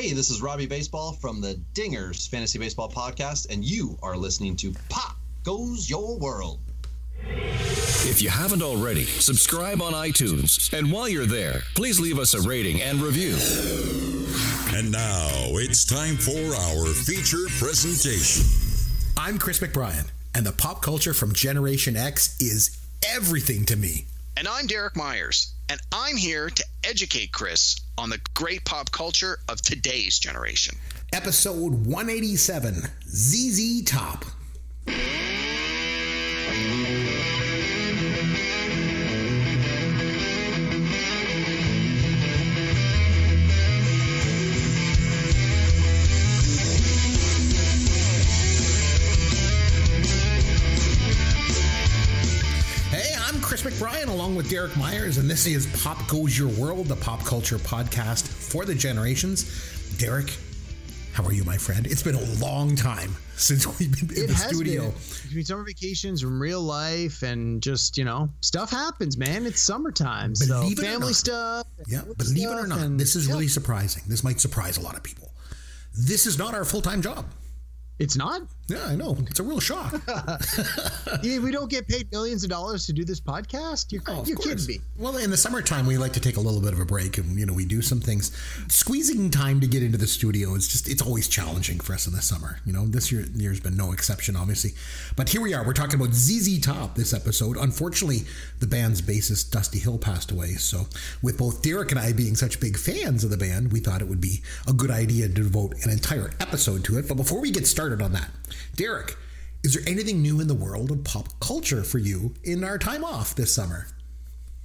Hey, this is Robbie Baseball from the Dingers Fantasy Baseball Podcast, and you are listening to Pop Goes Your World. If you haven't already, subscribe on iTunes. And while you're there, please leave us a rating and review. And now it's time for our feature presentation. I'm Chris McBrien, and the pop culture from Generation X is everything to me. And I'm Derek Myers, and I'm here to educate Chris on the great pop culture of today's generation. Episode 187 ZZ Top. McBrien along with Derek Myers, and this is Pop Goes Your World, the pop culture podcast for the generations. Derek, how are you, my friend? It's been a long time since we've been in It the has studio. been. Between summer vacations and real life and just, you know, stuff happens, man. It's summertime. so Believe it family stuff. Yeah, believe it or not, and- this is yeah. really surprising. This might surprise a lot of people. This is not our full time job. It's not. Yeah, I know. It's a real shock. Yeah, we don't get paid millions of dollars to do this podcast. You're, Oh, you're kidding me. Well, in the summertime, we like to take a little bit of a break, and you know, we do some things. Squeezing time to get into the studio is just—it's always challenging for us in the summer. You know, this year year's been no exception, obviously. But here we are. We're talking about ZZ Top this episode. Unfortunately, the band's bassist Dusty Hill passed away. So, with both Derek and I being such big fans of the band, we thought it would be a good idea to devote an entire episode to it. But before we get started on that, Derek. Is there anything new in the world of pop culture for you in our time off this summer?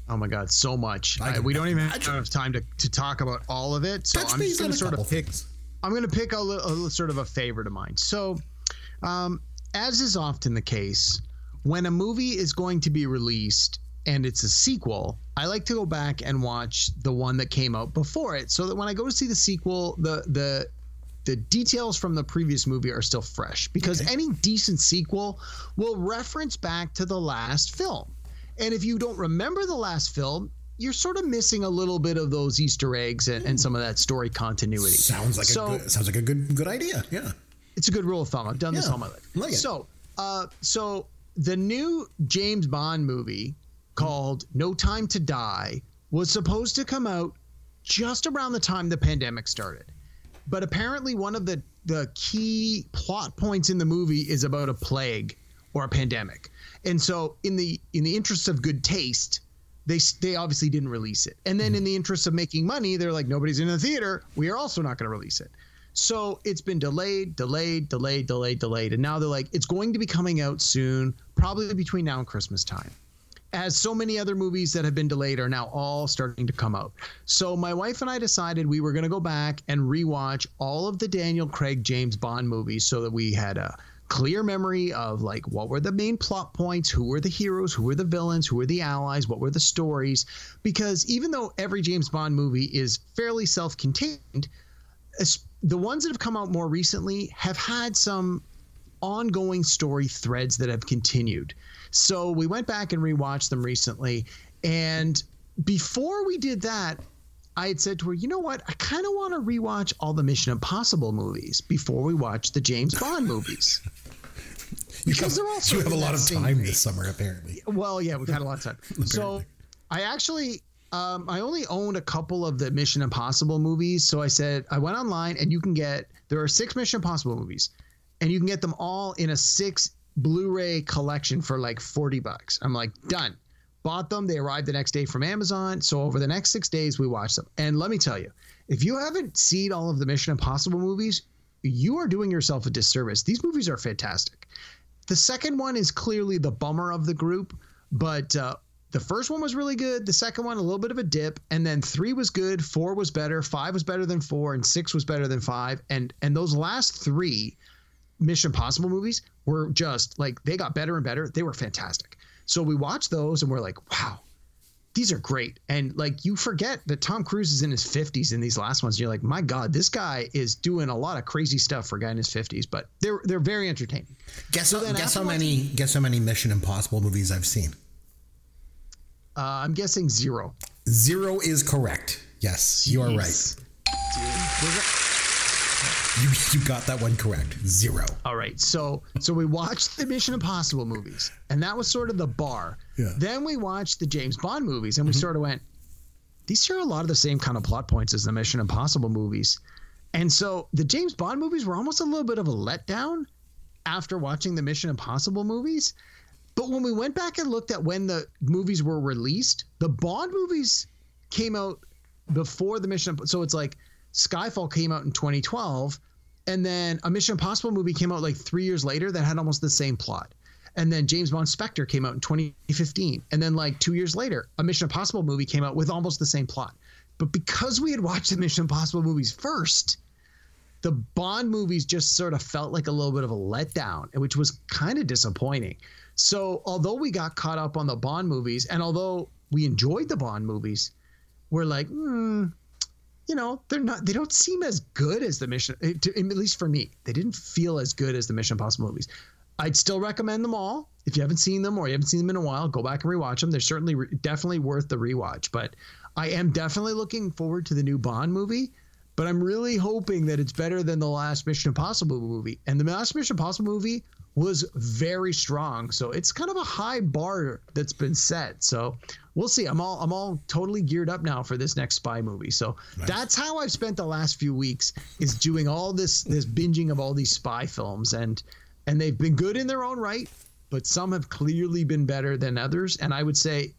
Oh my God, so much. I we don't even have imagine. enough time to, to talk about all of it. So Touch I'm just going to sort of pick. things. I'm going to pick a, a sort of a favorite of mine. So, um, as is often the case, when a movie is going to be released and it's a sequel, I like to go back and watch the one that came out before it, so that when I go to see the sequel, the the the details from the previous movie are still fresh because any decent sequel will reference back to the last film. And if you don't remember the last film, you're sort of missing a little bit of those Easter eggs and, and some of that story continuity. Sounds like So- a good, sounds like a good good idea. Yeah. it's a good rule of thumb. I've done this all my life. like. So, uh, so the new James Bond movie called No Time to Die was supposed to come out just around the time the pandemic started. But apparently, one of the the key plot points in the movie is about a plague or a pandemic, and so in the in the interest of good taste, they they obviously didn't release it. And then mm-hmm. in the interest of making money, they're like, nobody's in the theater. We are also not going to release it. So it's been delayed, delayed, delayed, delayed, delayed, and now they're like, it's going to be coming out soon, probably between now and Christmas time as so many other movies that have been delayed are now all starting to come out. So my wife and I decided we were going to go back and rewatch all of the Daniel Craig James Bond movies so that we had a clear memory of like what were the main plot points, who were the heroes, who were the villains, who were the allies, what were the stories because even though every James Bond movie is fairly self-contained, the ones that have come out more recently have had some ongoing story threads that have continued. So we went back and rewatched them recently. And before we did that, I had said to her, you know what? I kind of want to rewatch all the Mission Impossible movies before we watch the James Bond movies. Because they're all you have a lot of time this summer, apparently. Well, yeah, we've had a lot of time. so I actually um, I only owned a couple of the Mission Impossible movies. So I said I went online and you can get there are six Mission Impossible movies, and you can get them all in a six Blu-ray collection for like 40 bucks. I'm like, done. Bought them. They arrived the next day from Amazon. So over the next six days, we watched them. And let me tell you, if you haven't seen all of the Mission Impossible movies, you are doing yourself a disservice. These movies are fantastic. The second one is clearly the bummer of the group, but uh, the first one was really good. The second one, a little bit of a dip, and then three was good. Four was better. Five was better than four, and six was better than five. And and those last three Mission Impossible movies were just like they got better and better. They were fantastic. So we watched those and we're like, wow, these are great. And like you forget that Tom Cruise is in his 50s in these last ones. You're like, my God, this guy is doing a lot of crazy stuff for a guy in his 50s, but they're they're very entertaining. Guess So how, guess how many guess how many Mission Impossible movies I've seen. Uh, I'm guessing zero. Zero is correct. Yes, you are right. You, you got that one correct. Zero. All right. So so we watched the Mission Impossible movies, and that was sort of the bar. Yeah. Mm-hmm. Then we watched the James Bond movies, and we sort of went, these share a lot of the same kind of plot points as the Mission Impossible movies. And so the James Bond movies were almost a little bit of a letdown after watching the Mission Impossible movies. But when we went back and looked at when the movies were released, the Bond movies came out before the Mission. So it's like Skyfall came out in 2012, and then a Mission Impossible movie came out like three years later that had almost the same plot. And then James Bond Spectre came out in 2015. And then, like two years later, a Mission Impossible movie came out with almost the same plot. But because we had watched the Mission Impossible movies first, the Bond movies just sort of felt like a little bit of a letdown, which was kind of disappointing. So, although we got caught up on the Bond movies, and although we enjoyed the Bond movies, we're like, hmm, you know, they're not, they don't seem as good as the Mission, eh, at least for me. They didn't feel as good as the Mission Impossible movies. I'd still recommend them all. If you haven't seen them or you haven't seen them in a while, go back and rewatch them. They're certainly definitely worth the rewatch. But I am definitely looking forward to the new Bond movie. But I'm really hoping that it's better than the last Mission Impossible movie. And the last Mission Impossible movie was very strong. So it's kind of a high bar that's been set. So we'll see. I'm all I'm all totally geared up now for this next spy movie. So that's how I've spent the last few weeks is doing all this this binging of all these spy films and and they've been good in their own right, but some have clearly been better than others. And I would say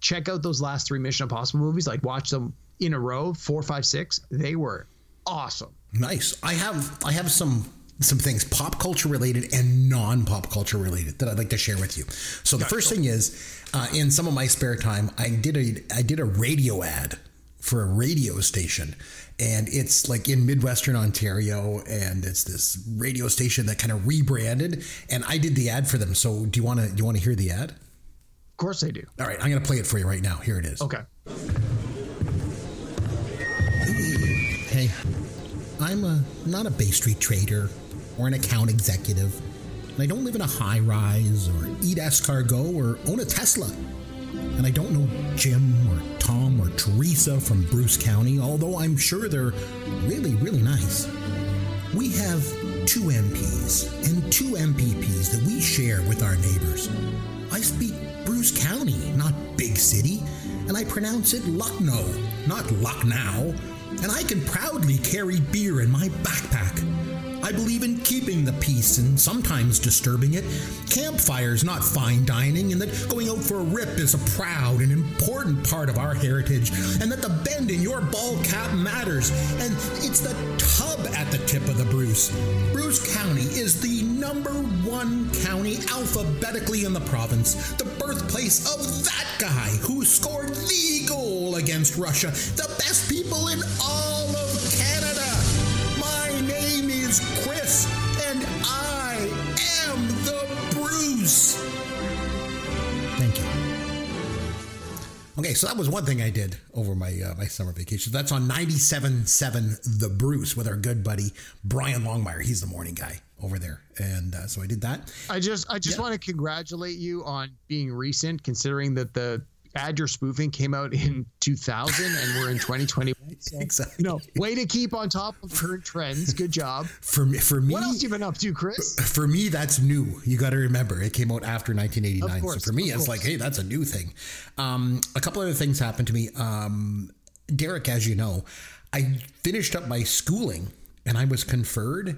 check out those last three Mission Impossible movies, like watch them in a row, four, five, six. They were awesome. Nice. I have I have some some things pop culture related and non pop culture related that I'd like to share with you. So the first thing is, uh, in some of my spare time, I did a I did a radio ad for a radio station, and it's like in Midwestern Ontario, and it's this radio station that kind of rebranded, and I did the ad for them. So do you want to do you want to hear the ad? Of course they do. All right, I'm going to play it for you right now. Here it is. Okay. Hey, I'm a, not a Bay Street trader or an account executive. And I don't live in a high rise or eat escargot or own a Tesla. And I don't know Jim or Tom or Teresa from Bruce County, although I'm sure they're really, really nice. We have two MPs and two MPPs that we share with our neighbors. I speak Bruce County, not big city, and I pronounce it Lucknow, not Lucknow. And I can proudly carry beer in my backpack. I believe in keeping the peace and sometimes disturbing it. Campfires, not fine dining, and that going out for a rip is a proud and important part of our heritage, and that the bend in your ball cap matters, and it's the tub at the tip of the Bruce. Bruce County is the number one county alphabetically in the province, the birthplace of that guy who scored the goal against Russia, the best people in all is Chris, and I am the Bruce. Thank you. Okay, so that was one thing I did over my uh, my summer vacation. That's on 97.7 The Bruce with our good buddy Brian Longmire. He's the morning guy over there, and uh, so I did that. I just I just Yeah. want to congratulate you on being recent, considering that the ad you're spoofing came out in 2000 and we're in 2021. So, Exactly. You know, way to keep on top of current trends. Good job. For me, for me, What else you been up to, Chris? for me, that's new. You got to remember, it came out after 1989. Course, so for me, it's course. like, hey, that's a new thing. Um, a couple other things happened to me. Um, Derek, as you know, I finished up my schooling and I was conferred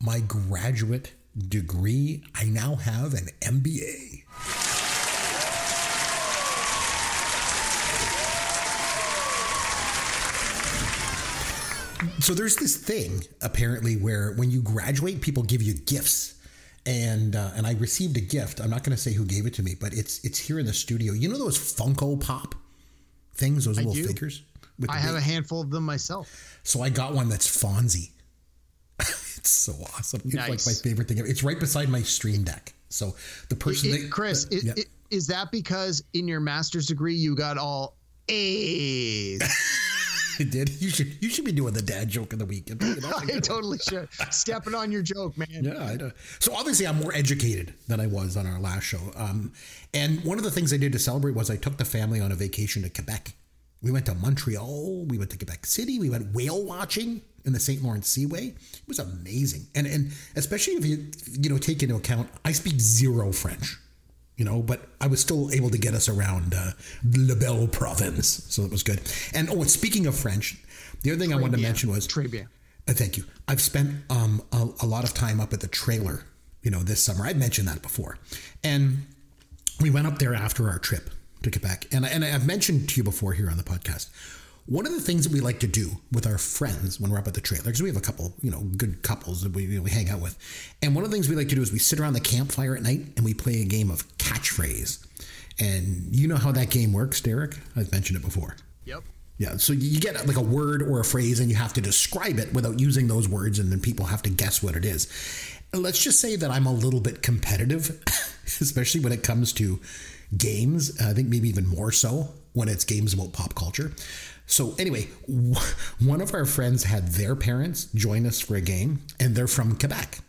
my graduate degree. I now have an MBA. So there's this thing apparently where when you graduate, people give you gifts. And uh, and I received a gift. I'm not going to say who gave it to me, but it's it's here in the studio. You know those Funko Pop things, those little do. figures. With I have a handful of them myself. so I got one that's Fonzie. it's so awesome. It's like my favorite thing. ever. It's right beside my Stream Deck. So the person, It- that, Chris, uh, it- yeah. it- is that because in your master's degree you got all A's? it did. You should you should be doing the dad joke of the week. You know, I totally should. Stepping on your joke, man. Yeah, I know. So obviously, I'm more educated than I was on our last show. Um, and one of the things I did to celebrate was I took the family on a vacation to Quebec. We went to Montreal. We went to Quebec City. We went whale watching in the St. Lawrence Seaway. It was amazing, and and especially if you you know take into account I speak zero French, you know, but I was still able to get us around uh, Le Belle Province, so that was good. And oh, and speaking of French, the other thing I wanted to mention was Très uh, thank you. I've spent um, a, a lot of time up at the trailer, you know, this summer. I've mentioned that before. And we went up there after our trip to Quebec. And, and I've mentioned to you before here on the podcast. One of the things that we like to do with our friends when we're up at the trailer, because we have a couple, you know, good couples that we, you know, we hang out with. And one of the things we like to do is we sit around the campfire at night and we play a game of catchphrase. And you know how that game works, Derek? I've mentioned it before. Yep. Yeah, so you get like a word or a phrase and you have to describe it without using those words, and then people have to guess what it is. Let's just say that I'm a little bit competitive, especially when it comes to games. I think maybe even more so when it's games about pop culture. So, anyway, one of our friends had their parents join us for a game, and they're from Quebec.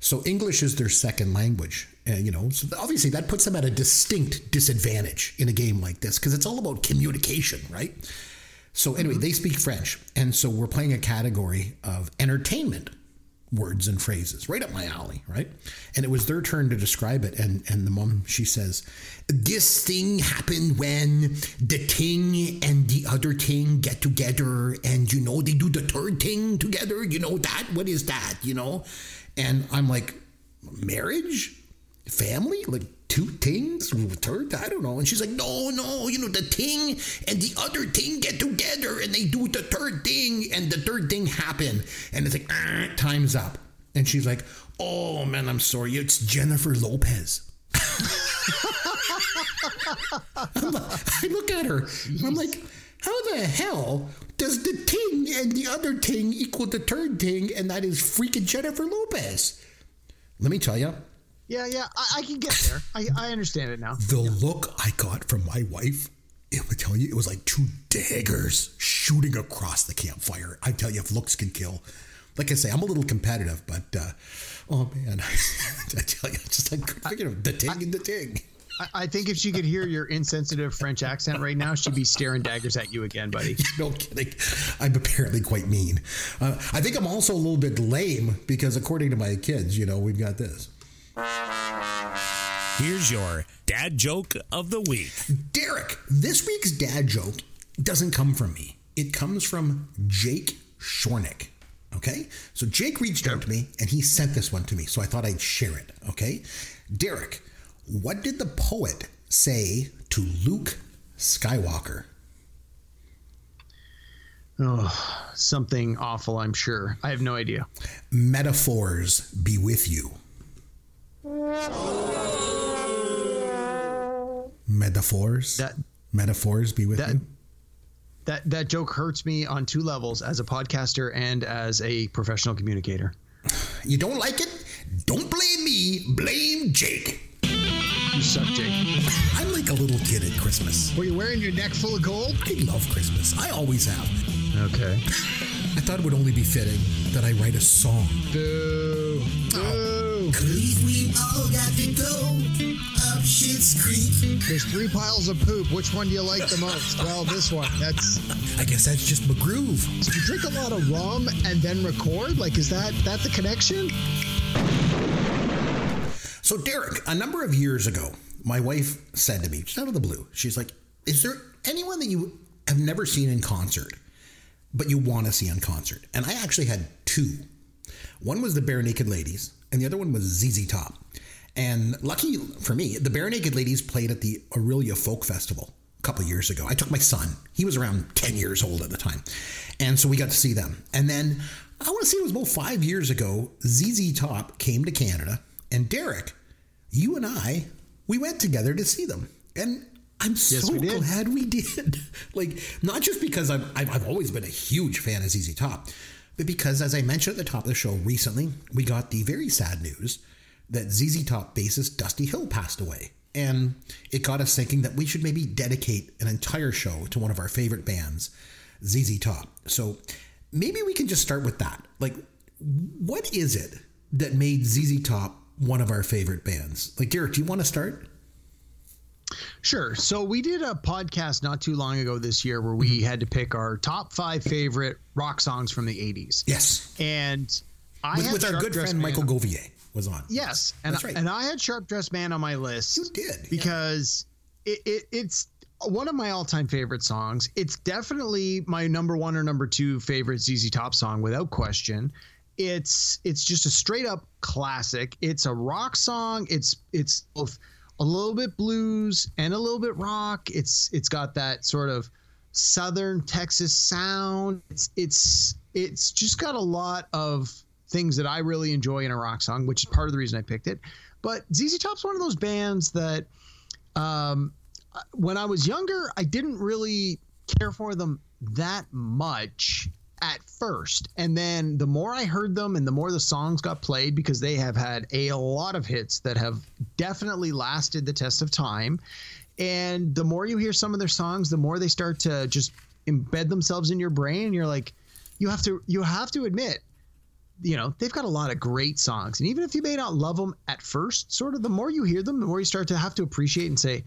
So English is their second language, uh, you know. So obviously that puts them at a distinct disadvantage in a game like this because it's all about communication, right? So anyway, they speak French, and so we're playing a category of entertainment words and phrases, right up my alley, right? And it was their turn to describe it, and and the mom she says, "This thing happened when the thing and the other thing get together, and you know they do the third thing together. You know that? What is that? You know?" And I'm like, "Marriage, family, like." Two things, third, I don't know. And she's like, no, no, you know, the thing and the other thing get together and they do the third thing and the third thing happen. And it's like, ah, time's up. And she's like, oh man, I'm sorry. It's Jennifer Lopez. I look at her. I'm like, how the hell does the ting and the other ting equal the third ting, And that is freaking Jennifer Lopez. Let me tell you, Yeah, yeah. I, I can get there. I, I understand it now. the look I got from my wife, it would tell you it was like two daggers shooting across the campfire. I tell you, if looks can kill. Like I say, I'm a little competitive, but uh, oh man, I tell you, just like figure the ting and the ting. I, I think if she could hear your insensitive French accent right now, she'd be staring daggers at you again, buddy. No kidding. I'm apparently quite mean. Uh, I think I'm also a little bit lame because, according to my kids, you know, we've got this. Here's your dad joke of the week. Derek, this week's dad joke doesn't come from me. It comes from Jake Shornick. Okay? So Jake reached out to me and he sent this one to me. So I thought I'd share it. Okay? Derek, what did the poet say to Luke Skywalker? Oh, something awful, I'm sure. I have no idea. Metaphors be with you. Metaphors? That Metaphors be with that you? that that joke hurts me on two levels as a podcaster and as a professional communicator. You don't like it? Don't blame me. Blame Jake. You suck, Jake. I'm like a little kid at Christmas. Were you wearing your neck full of gold? I love Christmas. I always have. Okay. I thought it would only be fitting that I write a song. Boo. Oh. Boo. Cause we all got to go up Shit's Creek. There's three piles of poop. Which one do you like the most? Well, this one. That's. I guess that's just McGroove. Do you drink a lot of rum and then record? Like, is that that the connection? So, Derek, a number of years ago, my wife said to me, just out of the blue, she's like, Is there anyone that you have never seen in concert, but you want to see in concert? And I actually had two. One was the Barenaked Ladies, and the other one was ZZ Top. And lucky for me, the Barenaked Ladies played at the Orillia Folk Festival a couple years ago. I took my son, he was around 10 years old at the time. And so we got to see them. And then I want to say it was about five years ago, ZZ Top came to Canada, and Derek, you and I, we went together to see them. And I'm so we glad we did. like, not just because I'm, I've, I've always been a huge fan of ZZ Top, but because, as I mentioned at the top of the show recently, we got the very sad news that ZZ Top bassist Dusty Hill passed away. And it got us thinking that we should maybe dedicate an entire show to one of our favorite bands, ZZ Top. So maybe we can just start with that. Like, what is it that made ZZ Top one of our favorite bands? Like, Garrett, do you want to start? Sure. So we did a podcast not too long ago this year where we mm-hmm. had to pick our top five favorite rock songs from the 80s. Yes. And I With, had with our good friend Michael Gouvier was on. Yes, and That's right. and I had Sharp Dressed Man on my list. You did, yeah. because it, it it's one of my all time favorite songs. It's definitely my number one or number two favorite ZZ Top song without question. It's it's just a straight up classic. It's a rock song. It's it's both a little bit blues and a little bit rock. It's it's got that sort of southern Texas sound. It's it's it's just got a lot of things that I really enjoy in a rock song, which is part of the reason I picked it. But ZZ Top's one of those bands that um, when I was younger, I didn't really care for them that much at first. And then the more I heard them and the more the songs got played, because they have had a lot of hits that have definitely lasted the test of time. And the more you hear some of their songs, the more they start to just embed themselves in your brain. And you're like, you have to, you have to admit, you know, they've got a lot of great songs. And even if you may not love them at first, sort of the more you hear them, the more you start to have to appreciate and say,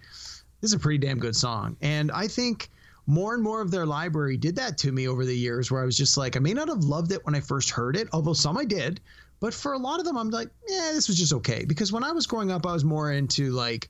this is a pretty damn good song. And I think more and more of their library did that to me over the years where I was just like, I may not have loved it when I first heard it, although some I did. But for a lot of them, I'm like, yeah, this was just okay. Because when I was growing up, I was more into like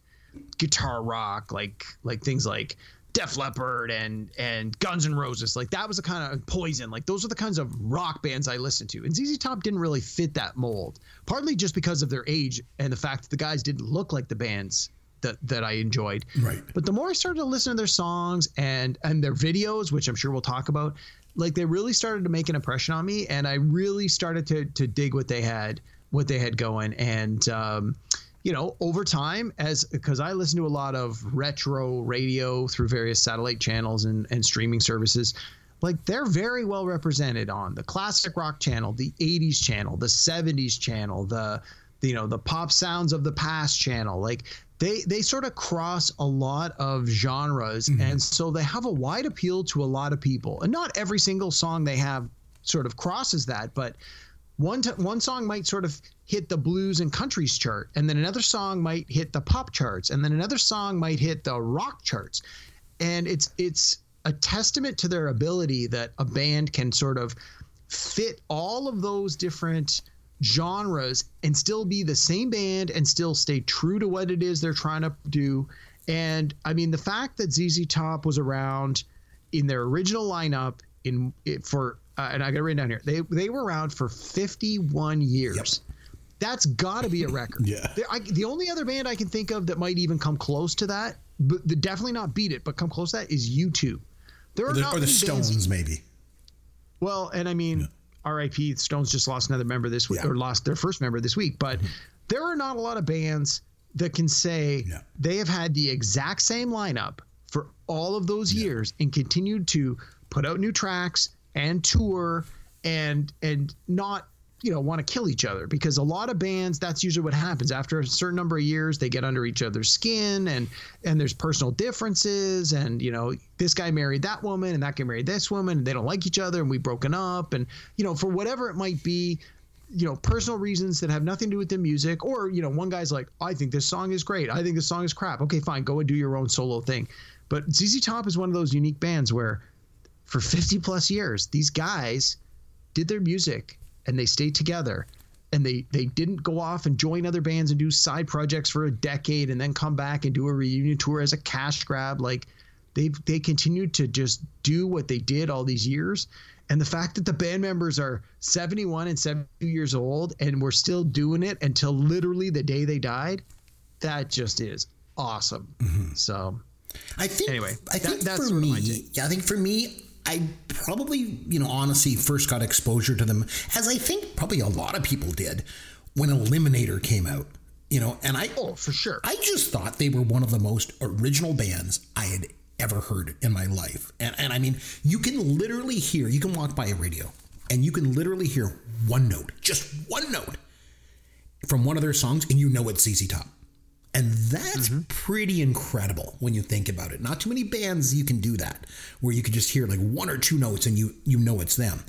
guitar rock, like like things like Def Leppard and and Guns N' Roses. Like that was the kind of Poison. Like those are the kinds of rock bands I listened to. And ZZ Top didn't really fit that mold, partly just because of their age and the fact that the guys didn't look like the bands that that I enjoyed. Right. But the more I started to listen to their songs and and their videos, which I'm sure we'll talk about, like they really started to make an impression on me, and I really started to to dig what they had what they had going. And um, you know, over time, as because I listen to a lot of retro radio through various satellite channels and and streaming services. Like they're very well represented on the classic rock channel, the 80s channel, the 70s channel, the you know the pop sounds of the past channel. Like they they sort of cross a lot of genres mm-hmm. and so they have a wide appeal to a lot of people. And not every single song they have sort of crosses that but one t- one song might sort of hit the blues and countries chart and then another song might hit the pop charts and then another song might hit the rock charts. And it's it's a testament to their ability that a band can sort of fit all of those different genres and still be the same band and still stay true to what it is they're trying to do. And I mean, the fact that ZZ Top was around in their original lineup in it for, uh, and I got it written down here, they they were around for 51 years. That's got to be a record. Yeah. I, the only other band I can think of that might even come close to that, but definitely not beat it, but come close to that is U2. There are Or the, not or the many bands- Stones, maybe. well, and I mean, R.I.P. Stones just lost another member this week, Yeah. or lost their first member this week. But mm-hmm. there are not a lot of bands that can say they have had the exact same lineup for all of those years and continued to put out new tracks and tour and and not you know want to kill each other because a lot of bands that's usually what happens. After a certain number of years they get under each other's skin and and there's personal differences and you know this guy married that woman and that guy married this woman and they don't like each other and we've broken up and you know for whatever it might be you know personal reasons that have nothing to do with the music or you know one guy's like i think this song is great. I think this song is crap. Okay fine go and do your own solo thing. But zz top is one of those unique bands where for 50 plus years these guys did their music and they stayed together and they they didn't go off and join other bands and do side projects for a decade and then come back and do a reunion tour as a cash grab. Like they they continued to just do what they did all these years. And the fact that the band members are 71 and 72 years old and we're still doing it until literally the day they died that just is awesome. Mm-hmm. So I think. Anyway, I that- think for me, yeah, I think for me, I probably, you know, honestly, first got exposure to them as I think probably a lot of people did when Eliminator came out. You know, and I oh for sure I just thought they were one of the most original bands I had ever heard in my life. And, and I mean, you can literally hear, you can walk by a radio and you can literally hear one note, just one note from one of their songs, and you know it's ZZ Top. And that's pretty incredible when you think about it. Not too many bands you can do that, where you can just hear like one or two notes and you you know it's them.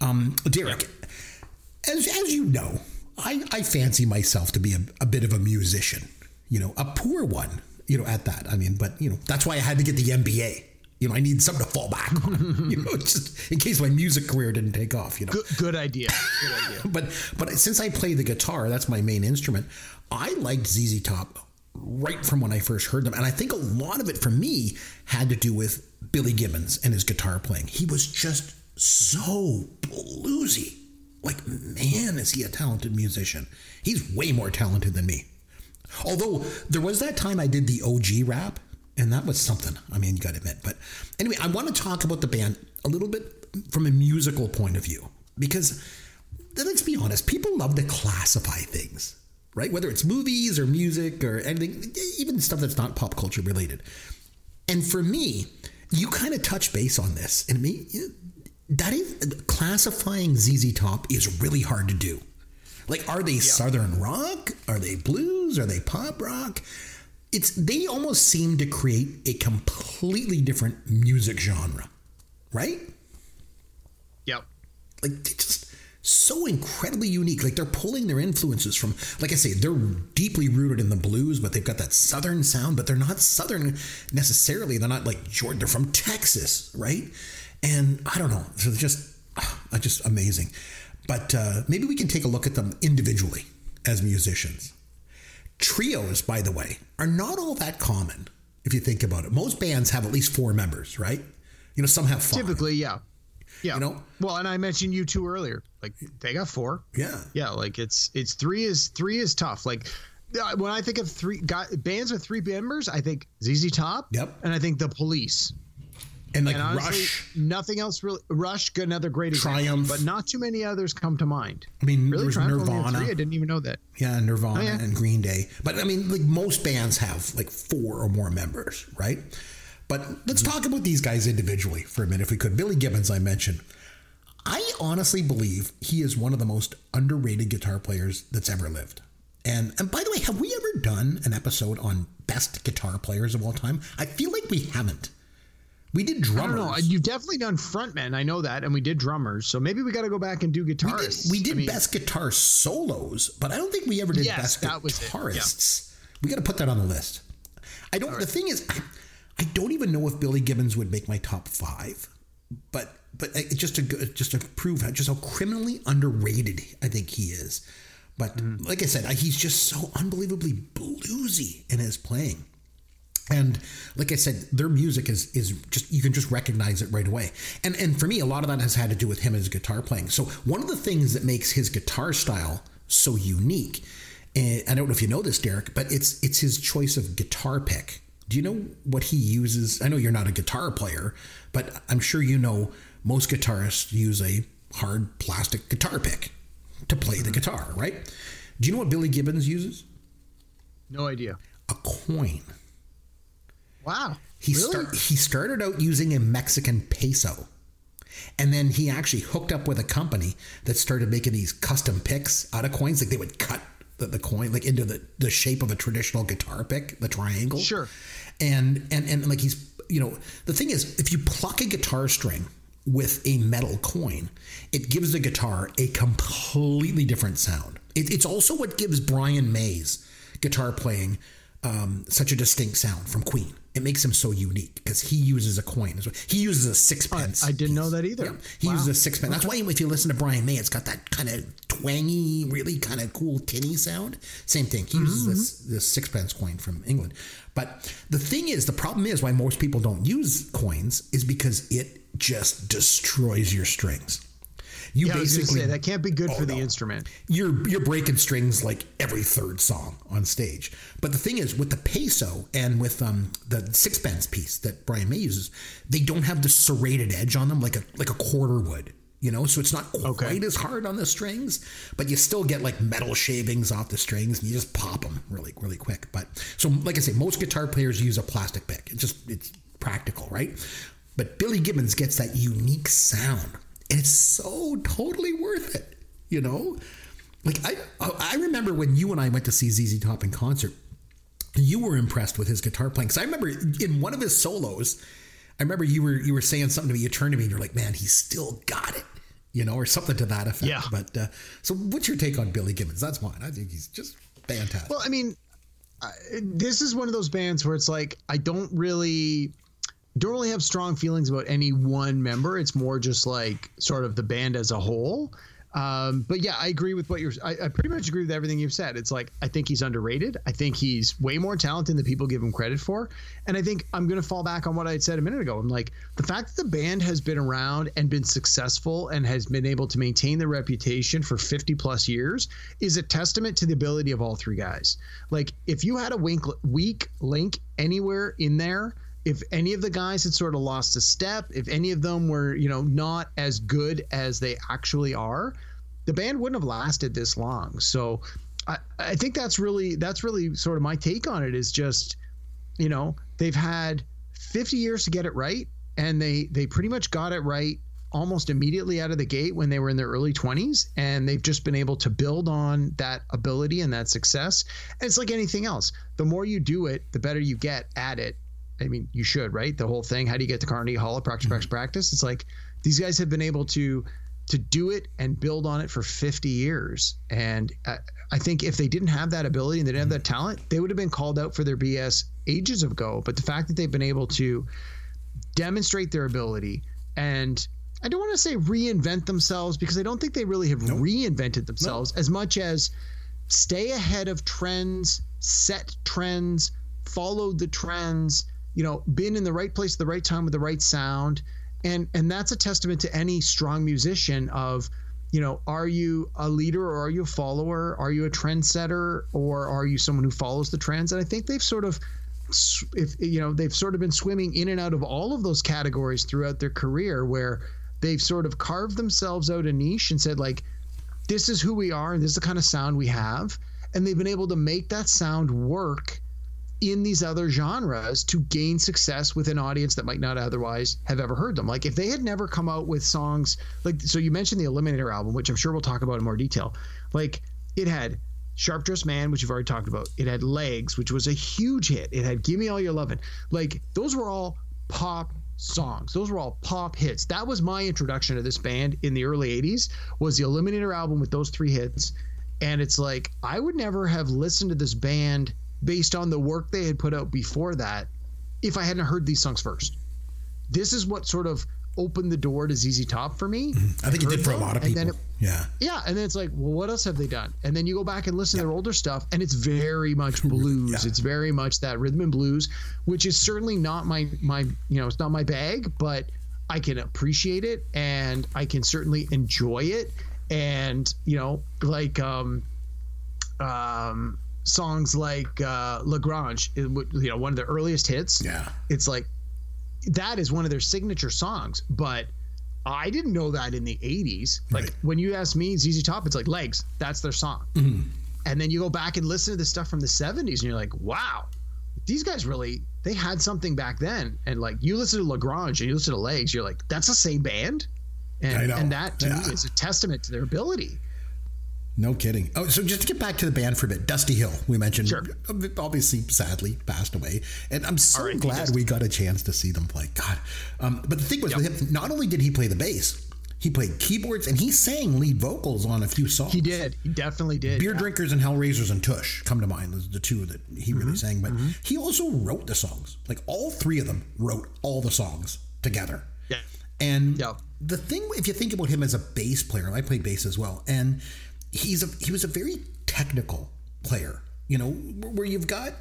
Um, Derek, as as you know, I, I fancy myself to be a, a bit of a musician, you know, a poor one you know, at that. I mean, but you know, that's why I had to get the MBA. You know, I need something to fall back on. you know, just in case my music career didn't take off. You know, Good, good idea. Good idea. but but since I play the guitar, that's my main instrument. I liked ZZ Top right from when I first heard them, and I think a lot of it for me had to do with Billy Gibbons and his guitar playing. He was just so bluesy. Like man, is he a talented musician? He's way more talented than me. Although there was that time I did the OG rap, and that was something. I mean, you got to admit. But anyway, I want to talk about the band a little bit from a musical point of view because let's be honest, people love to classify things, right? Whether it's movies or music or anything, even stuff that's not pop culture related. And for me, you kind of touch base on this, and me that is classifying ZZ Top is really hard to do. Like, are they southern rock? Are they blues? Are they pop rock? It's they almost seem to create a completely different music genre, right? Yep. Like they just so incredibly unique. Like they're pulling their influences from, like I say, they're deeply rooted in the blues, but they've got that southern sound. But they're not southern necessarily. They're not like Jordan. They're from Texas, right? And I don't know. So they're just, uh, just amazing. But uh, maybe we can take a look at them individually as musicians. Trios, by the way, are not all that common if you think about it. Most bands have at least four members, right? You know, some have five. Typically, yeah. Yeah. You know? Well, and I mentioned you two earlier. Like they got four. Yeah. Yeah. Like it's it's three is three is tough. Like when I think of three guy, bands with three members, I think ZZ Top. Yep. And I think the Police. And like And honestly, Rush. nothing else really. Rush, another great example, Triumph. but not too many others come to mind. I mean, Really, there's Triumph Nirvana. three? I didn't even know that. Yeah, Nirvana Oh, yeah. and Green Day. But I mean, like most bands have like four or more members, right? But let's Mm-hmm. talk about these guys individually for a minute, if we could. Billy Gibbons, I mentioned. I honestly believe he is one of the most underrated guitar players that's ever lived. And and by the way, have we ever done an episode on best guitar players of all time? I feel like we haven't. We did I drummers. don't know. You've definitely done frontmen. I know that, and we did drummers. So maybe we got to go back and do We did, guitarists. we did I mean, best guitar solos, but I don't think we ever did Yes, best it, yeah. guitarists. We got to put that on the list. I don't. The thing is, I, don't even know if Billy Gibbons would make my top five, but but just to just to prove how just how criminally underrated I think he is. But Mm-hmm. like I said, he's just so unbelievably bluesy in his playing. And like I said, their music is is just you can just recognize it right away. And and for me, a lot of that has had to do with him as guitar playing. So one of the things that makes his guitar style so unique, and I don't know if you know this, Derek, but it's it's his choice of guitar pick. Do you know what he uses? I know you're not a guitar player, but I'm sure you know most guitarists use a hard plastic guitar pick to play the mm-hmm. guitar, right? Do you know what Billy Gibbons uses? no idea. A coin. Wow. He really? start, he started out using a Mexican peso. And then he actually hooked up with a company that started making these custom picks out of coins. Like they would cut the, the coin like into the, the shape of a traditional guitar pick, the triangle. Sure. And and and like he's you know, the thing is if you pluck a guitar string with a metal coin, it gives the guitar a completely different sound. It, it's also what gives Brian May's guitar playing um, such a distinct sound from Queen. It makes him so unique because he uses a coin. as well. He uses a sixpence. I didn't know that either. He Wow. uses a sixpence. That's why if you listen to Brian May, it's got that kind of twangy, really kind of cool tinny sound. Same thing. He uses this, this sixpence coin from England. But the thing is, the problem is why most people don't use coins is because it just destroys your strings. You Yeah, I was gonna basically say that can't be good Oh, for the no. instrument. you're you're breaking strings like every third song on stage. But the thing is, with the peso and with um, the sixpence piece that Brian May uses, they don't have the serrated edge on them like a like a quarter would. You know, so it's not quite Okay. as hard on the strings, but you still get like metal shavings off the strings, and you just pop them really really quick. But so, like I say, most guitar players use a plastic pick. It's just it's practical, right? But Billy Gibbons gets that unique sound, and it's so totally worth it. You know, like I I remember when you and I went to see ZZ Top in concert. You were impressed with his guitar playing because I remember in one of his solos, I remember you were you were saying something to me. You turned to me and you're like, "Man, he's still got it," you know, or something to that effect. Yeah. But uh, so, what's your take on Billy Gibbons? That's mine. I think he's just fantastic. Well, I mean, this is one of those bands where it's like I don't really don't really have strong feelings about any one member. It's more just like sort of the band as a whole. Um, but yeah, I agree with what you're. I, I, pretty much agree with everything you've said. It's like I think he's underrated. I think he's way more talented than people give him credit for. And I think I'm to fall back on what I said a minute ago. I'm like the fact that the band has been around and been successful and has been able to maintain their reputation for 50 plus years is a testament to the ability of all three guys. Like if you had a weak link anywhere in there, if any of the guys had sort of lost a step, if any of them were, you know, not as good as they actually are, the band wouldn't have lasted this long. So I, I think that's really that's really sort of my take on it is just, you know, they've had 50 years to get it right, and they they pretty much got it right almost immediately out of the gate when they were in their early 20s and they've just been able to build on that ability and that success and it's like anything else the more you do it the better you get at it I mean, you should, right? The whole thing. How do you get to Carnegie Hall? Practice, practice, mm-hmm. practice. It's like these guys have been able to to do it and build on it for 50 years. And I, I think if they didn't have that ability and they didn't have that talent, they would have been called out for their BS ages ago. But the fact that they've been able to demonstrate their ability and I don't want to say reinvent themselves because I don't think they really have nope. reinvented themselves nope. as much as stay ahead of trends, set trends, followed the trends, you know, been in the right place at the right time with the right sound. And and that's a testament to any strong musician of, you know, are you a leader or are you a follower? Are you a trendsetter or are you someone who follows the trends? And I think they've sort of if you know, they've sort of been swimming in and out of all of those categories throughout their career where they've sort of carved themselves out a niche and said like this is who we are and this is the kind of sound we have and they've been able to make that sound work in these other genres to gain success with an audience that might not otherwise have ever heard them. Like if they had never come out with songs like so you mentioned the Eliminator album, which I'm sure we'll talk about in more detail. Like it had Sharp Dressed Man, which you've already talked about. It had Legs, which was a huge hit. It had Give Me All Your Lovin'. Like those were all pop songs. Those were all pop hits. That was my introduction to this band in the early 80s was the Eliminator album with those three hits. And it's like I would never have listened to this band based on the work they had put out before that if I hadn't heard these songs first. This is what sort of opened the door to ZZ Top for me. Mm-hmm. I think it did for a lot of people. It, yeah. Yeah. And then it's like, well, what else have they done? And then you go back and listen yeah. to their older stuff, and it's very much blues. yeah. It's very much that rhythm and blues, which is certainly not my my you know, it's not my bag, but I can appreciate it and I can certainly enjoy it. And, you know, like um um songs like uh, La Grange, you know, one of the earliest hits. Yeah. It's like that is one of their signature songs, but I didn't know that in the 80s. Like right. when you ask me ZZ Top, it's like Legs, that's their song. Mm-hmm. And then you go back and listen to the stuff from the 70s and you're like, wow, these guys really they had something back then. And like you listen to La Grange and you listen to Legs, you're like, that's the same band. And, and that to yeah. me is a testament to their ability. No kidding. Oh, so just to get back to the band for a bit, Dusty Hill, we mentioned, sure. obviously, sadly, passed away, and I'm so right, glad we got a chance to see them play. God, um, but the thing was, yep. with him, not only did he play the bass, he played keyboards and he sang lead vocals on a few songs. He did. He definitely did. Beer yeah. Drinkers and Hellraisers and Tush come to mind the two that he really mm-hmm. sang. But mm-hmm. he also wrote the songs. Like all three of them wrote all the songs together. Yeah. And the thing, if you think about him as a bass player, I played bass as well, and he's a he was a very technical player. You know, where you've got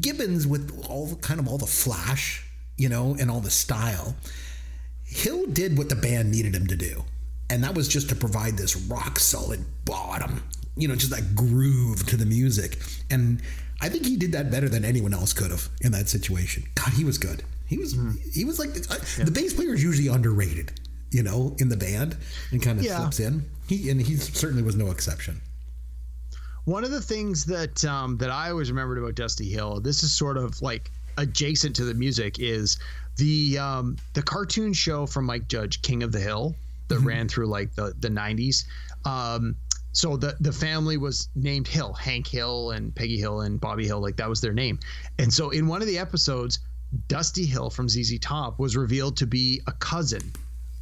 Gibbons with all the, kind of all the flash, you know, and all the style. Hill did what the band needed him to do, and that was just to provide this rock solid bottom, you know, just that groove to the music. And I think he did that better than anyone else could have in that situation. God, he was good. He was mm-hmm. he was like the, yeah. the bass player is usually underrated you know, in the band and kind of yeah. slips in. He and he certainly was no exception. One of the things that um, that I always remembered about Dusty Hill, this is sort of like adjacent to the music, is the um, the cartoon show from Mike Judge, King of the Hill, that mm-hmm. ran through like the the '90s. Um, so the the family was named Hill, Hank Hill and Peggy Hill and Bobby Hill, like that was their name. And so in one of the episodes, Dusty Hill from ZZ Top was revealed to be a cousin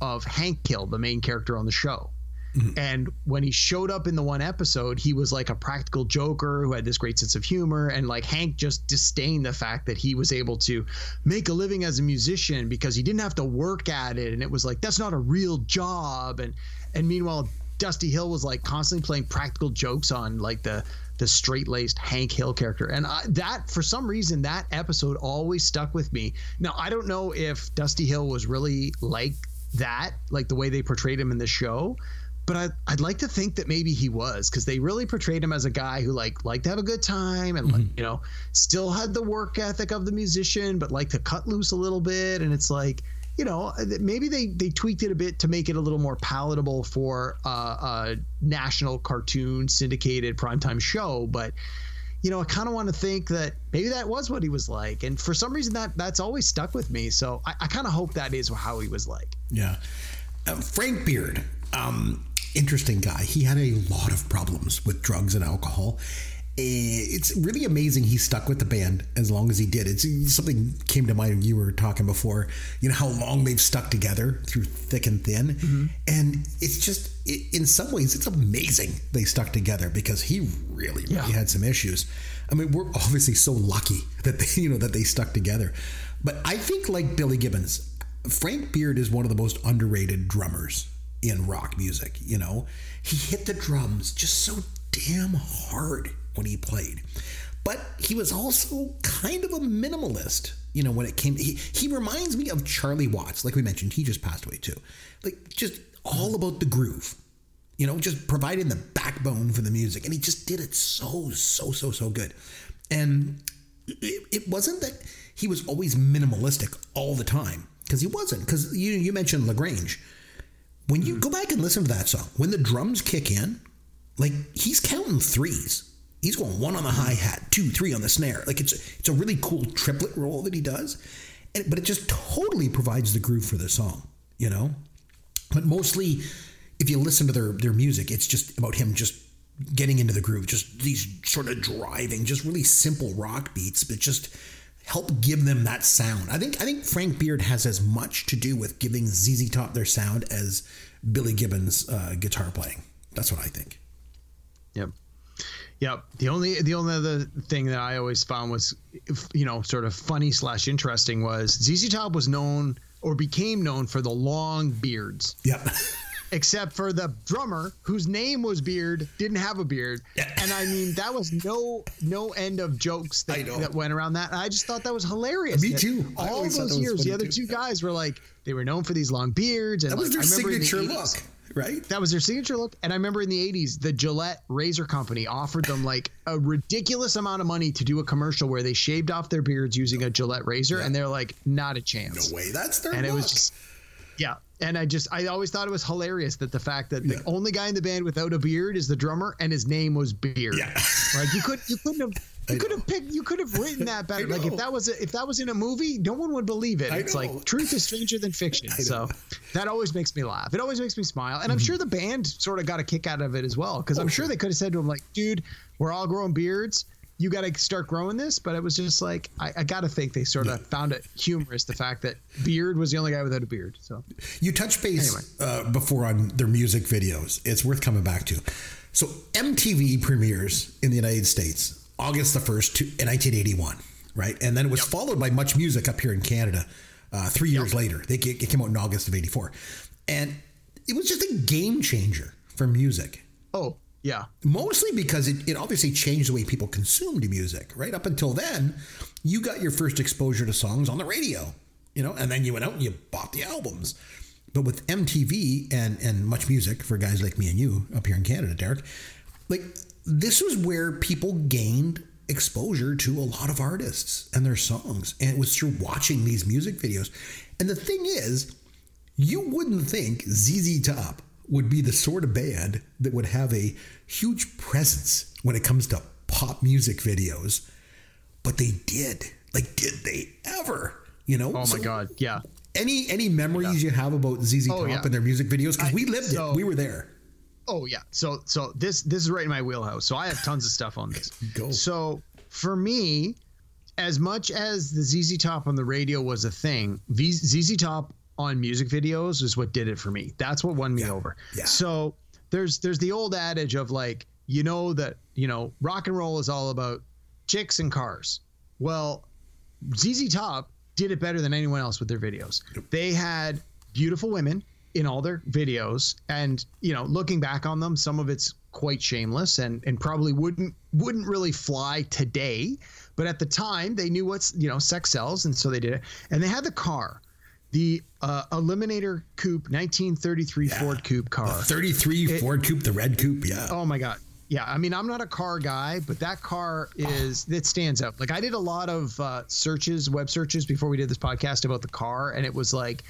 of Hank Hill, the main character on the show. Mm-hmm. And when he showed up in the one episode, he was like a practical joker who had this great sense of humor. And like Hank just disdained the fact that he was able to make a living as a musician because he didn't have to work at it. And it was like, that's not a real job. And and meanwhile, Dusty Hill was like constantly playing practical jokes on like the the straight laced Hank Hill character. And I, that, for some reason, that episode always stuck with me. Now, I don't know if Dusty Hill was really like that, like the way they portrayed him in the show. But I, I'd like to think that maybe he was because they really portrayed him as a guy who like liked to have a good time and like you know still had the work ethic of the musician but liked to cut loose a little bit and it's like you know, maybe they they tweaked it a bit to make it a little more palatable for uh, a national cartoon syndicated primetime show. But you know, I kind of want to think that maybe that was what he was like, and for some reason that that's always stuck with me. So I, I kind of hope that is how he was like. Yeah, uh, Frank Beard, um, interesting guy. He had a lot of problems with drugs and alcohol it's really amazing he stuck with the band as long as he did. It's something came to mind. You were talking before, you know how long they've stuck together through thick and thin, mm-hmm. and it's just it, in some ways it's amazing they stuck together because he really really yeah. had some issues. I mean, we're obviously so lucky that they you know that they stuck together, but I think like Billy Gibbons, Frank Beard is one of the most underrated drummers in rock music. You know, he hit the drums just so damn hard when he played. But he was also kind of a minimalist, you know, when it came he he reminds me of Charlie Watts, like we mentioned, he just passed away too. Like just all about the groove. You know, just providing the backbone for the music. And he just did it so, so, so, so good. And it, it wasn't that he was always minimalistic all the time, because he wasn't. Because you you mentioned La Grange. When you mm-hmm. go back and listen to that song, when the drums kick in, like he's counting threes he's going one on the hi hat, mm-hmm. two, three on the snare. Like it's it's a really cool triplet roll that he does, and, but it just totally provides the groove for the song, you know. But mostly, if you listen to their their music, it's just about him just getting into the groove, just these sort of driving, just really simple rock beats, but just help give them that sound. I think I think Frank Beard has as much to do with giving ZZ Top their sound as Billy Gibbons' uh, guitar playing. That's what I think. Yep. Yep. The only the only other thing that I always found was, you know, sort of funny slash interesting was ZZ Top was known or became known for the long beards. Yep. Except for the drummer whose name was Beard didn't have a beard, yeah. and I mean that was no no end of jokes that, that went around that. And I just thought that was hilarious. Me too. All those years, the other too. two guys were like they were known for these long beards, and that was like, their signature look right? That was their signature look. And I remember in the 80s, the Gillette Razor Company offered them like a ridiculous amount of money to do a commercial where they shaved off their beards using a Gillette razor. Yeah. And they're like, not a chance. No way. That's their And look. it was just, yeah. And I just, I always thought it was hilarious that the fact that yeah. the only guy in the band without a beard is the drummer and his name was Beard. Yeah. Like you could, you couldn't have you could have picked. You could have written that better. Like if that was a, if that was in a movie, no one would believe it. It's like truth is stranger than fiction. So that always makes me laugh. It always makes me smile, and I'm mm-hmm. sure the band sort of got a kick out of it as well because oh, I'm sure, sure they could have said to him like, "Dude, we're all growing beards." You got to start growing this, but it was just like I, I got to think they sort of yeah. found it humorous the fact that Beard was the only guy without a beard. So you touch base anyway. uh, before on their music videos. It's worth coming back to. So MTV premieres in the United States August the 1st, to, in 1981, right? And then it was yep. followed by Much Music up here in Canada uh, three years yep. later. They, it came out in August of 84. And it was just a game changer for music. Oh, yeah. Mostly because it, it obviously changed the way people consumed music, right? Up until then, you got your first exposure to songs on the radio, you know, and then you went out and you bought the albums. But with MTV and, and Much Music for guys like me and you up here in Canada, Derek, like this was where people gained exposure to a lot of artists and their songs. And it was through watching these music videos. And the thing is, you wouldn't think ZZ Top would be the sort of band that would have a huge presence when it comes to pop music videos, but they did. Like, did they ever? You know? Oh my so God, yeah. Any any memories yeah. you have about ZZ oh, Top yeah. and their music videos? Because we lived so, it, we were there. Oh yeah. So so this this is right in my wheelhouse. So I have tons of stuff on this. Go. So for me, as much as the ZZ Top on the radio was a thing, these ZZ Top on music videos is what did it for me. That's what won me yeah. over. Yeah. So there's there's the old adage of like you know that you know rock and roll is all about chicks and cars. Well, ZZ Top did it better than anyone else with their videos. They had beautiful women in all their videos, and you know, looking back on them, some of it's quite shameless and and probably wouldn't wouldn't really fly today. But at the time, they knew what's you know sex sells, and so they did it. And they had the car, the uh, Eliminator Coupe, 1933 Ford Coupe car. 33 Ford Coupe, the red coupe. Yeah. Oh my god. Yeah, I mean, I'm not a car guy, but that car is it stands out. Like I did a lot of uh, searches, web searches before we did this podcast about the car, and it was like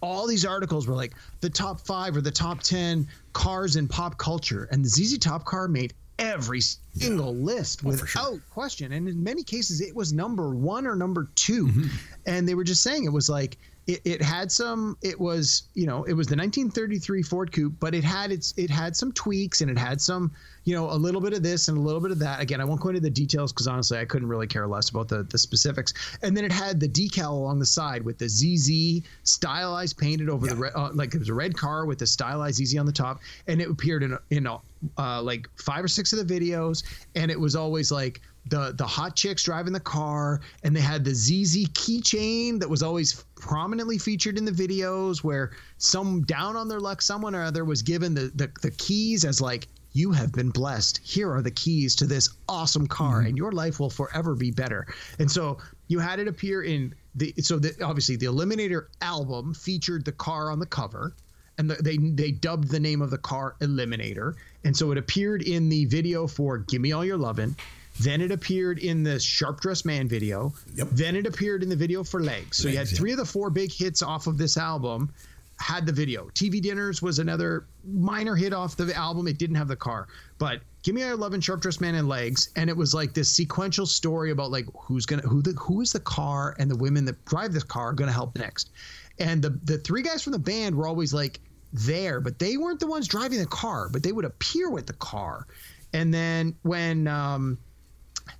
all these articles were like the top five or the top ten cars in pop culture, and the ZZ Top car made every single list Oh, without sure. question. And in many cases, it was number one or number 2 Mm-hmm. And they were just saying it was like it, it had some. It was you know it was the 1933 Ford Coupe, but it had its it had some tweaks and it had some you know a little bit of this and a little bit of that. Again, I won't go into the details because honestly, I couldn't really care less about the the specifics. And then it had the decal along the side with the ZZ stylized painted over the red, uh, like it was a red car with the stylized ZZ on the top, and it appeared in in uh, like five or six of the videos, and it was always like the the hot chicks driving the car, and they had the ZZ keychain that was always prominently featured in the videos, where some down on their luck, someone or other was given the the, the keys as like. You have been blessed. Here are the keys to this awesome car, mm-hmm. and your life will forever be better. And so you had it appear in the so the, obviously the Eliminator album featured the car on the cover, and the, they they dubbed the name of the car Eliminator, and so it appeared in the video for "Give Me All Your Lovin'." Then it appeared in the Sharp Dressed Man video. Yep. Then it appeared in the video for Legs. So you had Legs, yeah. three of the four big hits off of this album had the video. TV Dinners was another minor hit off the album. It didn't have the car, but Give Me Your Lovin', Sharp Dressed Man, and Legs, and it was like this sequential story about like who's gonna who the who is the car and the women that drive this car gonna help next. And the the three guys from the band were always like there, but they weren't the ones driving the car, but they would appear with the car. And then when um,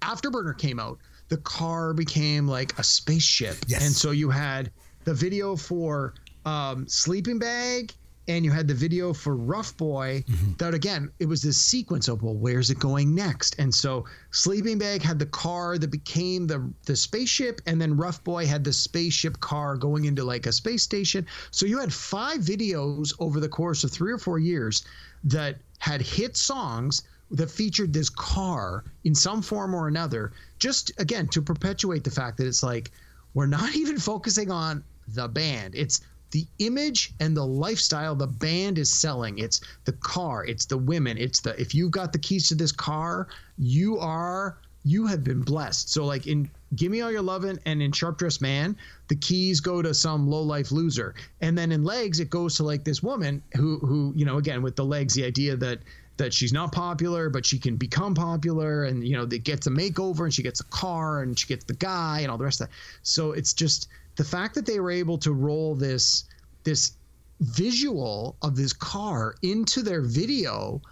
Afterburner came out, the car became like a spaceship. Yes. And so you had the video for um, Sleeping Bag and you had the video for Rough Boy. That again, it was this sequence of, well, where's it going next? And so Sleeping Bag had the car that became the, the spaceship, and then Rough Boy had the spaceship car going into like a space station. So you had five videos over the course of three or four years that had hit songs that featured this car in some form or another, just again to perpetuate the fact that it's like we're not even focusing on the band. It's the image and the lifestyle the band is selling. It's the car, it's the women, it's the if you've got the keys to this car, you are you have been blessed. So like in Give Me All Your Lovin' and in Sharp Dressed Man, the keys go to some low life loser. And then in Legs, it goes to like this woman who who, you know, again with the legs, the idea that that she's not popular, but she can become popular, and you know, that gets a makeover, and she gets a car, and she gets the guy, and all the rest of that. So it's just the fact that they were able to roll this this visual of this car into their video.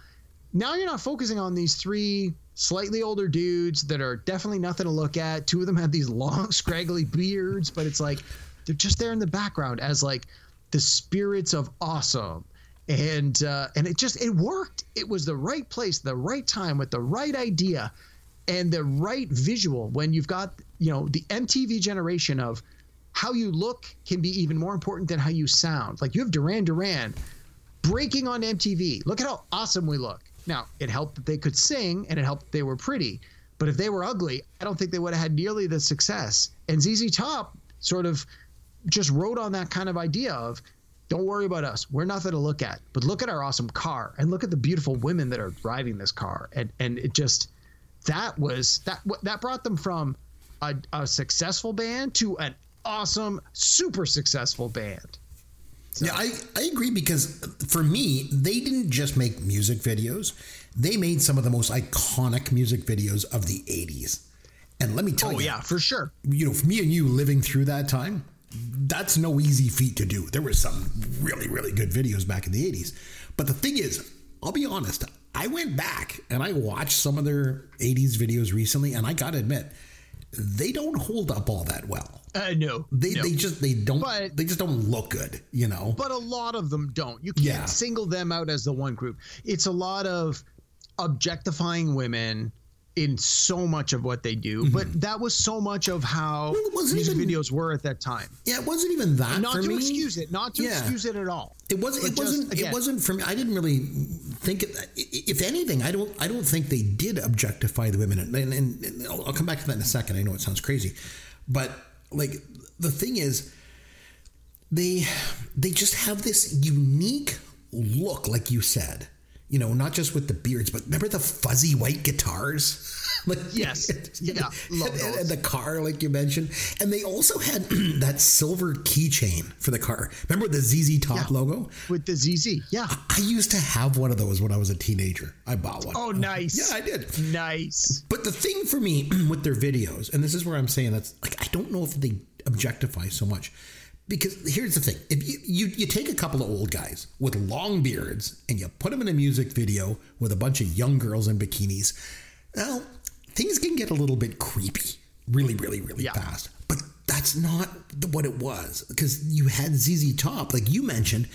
Now you're not focusing on these three slightly older dudes that are definitely nothing to look at. Two of them have these long, scraggly beards, but it's like they're just there in the background as like the spirits of awesome and uh, and it just it worked. It was the right place, the right time, with the right idea, and the right visual. When you've got you know the MTV generation of how you look can be even more important than how you sound. Like you have Duran Duran breaking on MTV. Look at how awesome we look. Now it helped that they could sing and it helped they were pretty. But if they were ugly, I don't think they would have had nearly the success. And ZZ Top sort of just wrote on that kind of idea of don't worry about us. We're nothing to look at. But look at our awesome car and look at the beautiful women that are driving this car. And and it just that was that that brought them from a, a successful band to an awesome, super successful band. Yeah, I, I agree because for me, they didn't just make music videos, they made some of the most iconic music videos of the 80s. And let me tell Oh you, yeah, for sure. you know, for me and you living through that time, that's no easy feat to do. There were some really, really good videos back in the 80s. But the thing is, I'll be honest, I went back and I watched some of their 80s videos recently, and I got to admit, they don't hold up all that well. Uh, no, They no. they just they don't But- they just don't look good, you know. but a lot of them don't. You can't Yeah. single them out as the one group. It's a lot of objectifying women in so much of what they do. But that was so much of how Mm-hmm. Well, music even- videos were at that time. yeah, it wasn't even that Not for to me. excuse it, not to Yeah. excuse it at all. It wasn't. But It just, wasn't. again- It wasn't for me. I didn't really think. It, if anything, I don't. I don't think they did objectify the women. And, and, and I'll, I'll come back to that in a second. I know it sounds crazy, but like the thing is, they they just have this unique look, like you said. You know, not just with the beards, but remember the fuzzy white guitars. like Yes. Yeah, love and, and the car, like you mentioned, and they also had that silver keychain for the car. Remember the ZZ Top Yeah. logo? With the ZZ. Yeah. I used to have one of those when I was a teenager. I bought one. Oh, nice. Yeah, I did. Nice. But the thing for me with their videos, and this is where I'm saying that's like I don't know if they objectify so much. Because here's the thing: if you, you you take a couple of old guys with long beards and you put them in a music video with a bunch of young girls in bikinis, now things can get a little bit creepy, really, really, really Yeah. fast. But that's not the- what it was because you had ZZ Top, like you mentioned.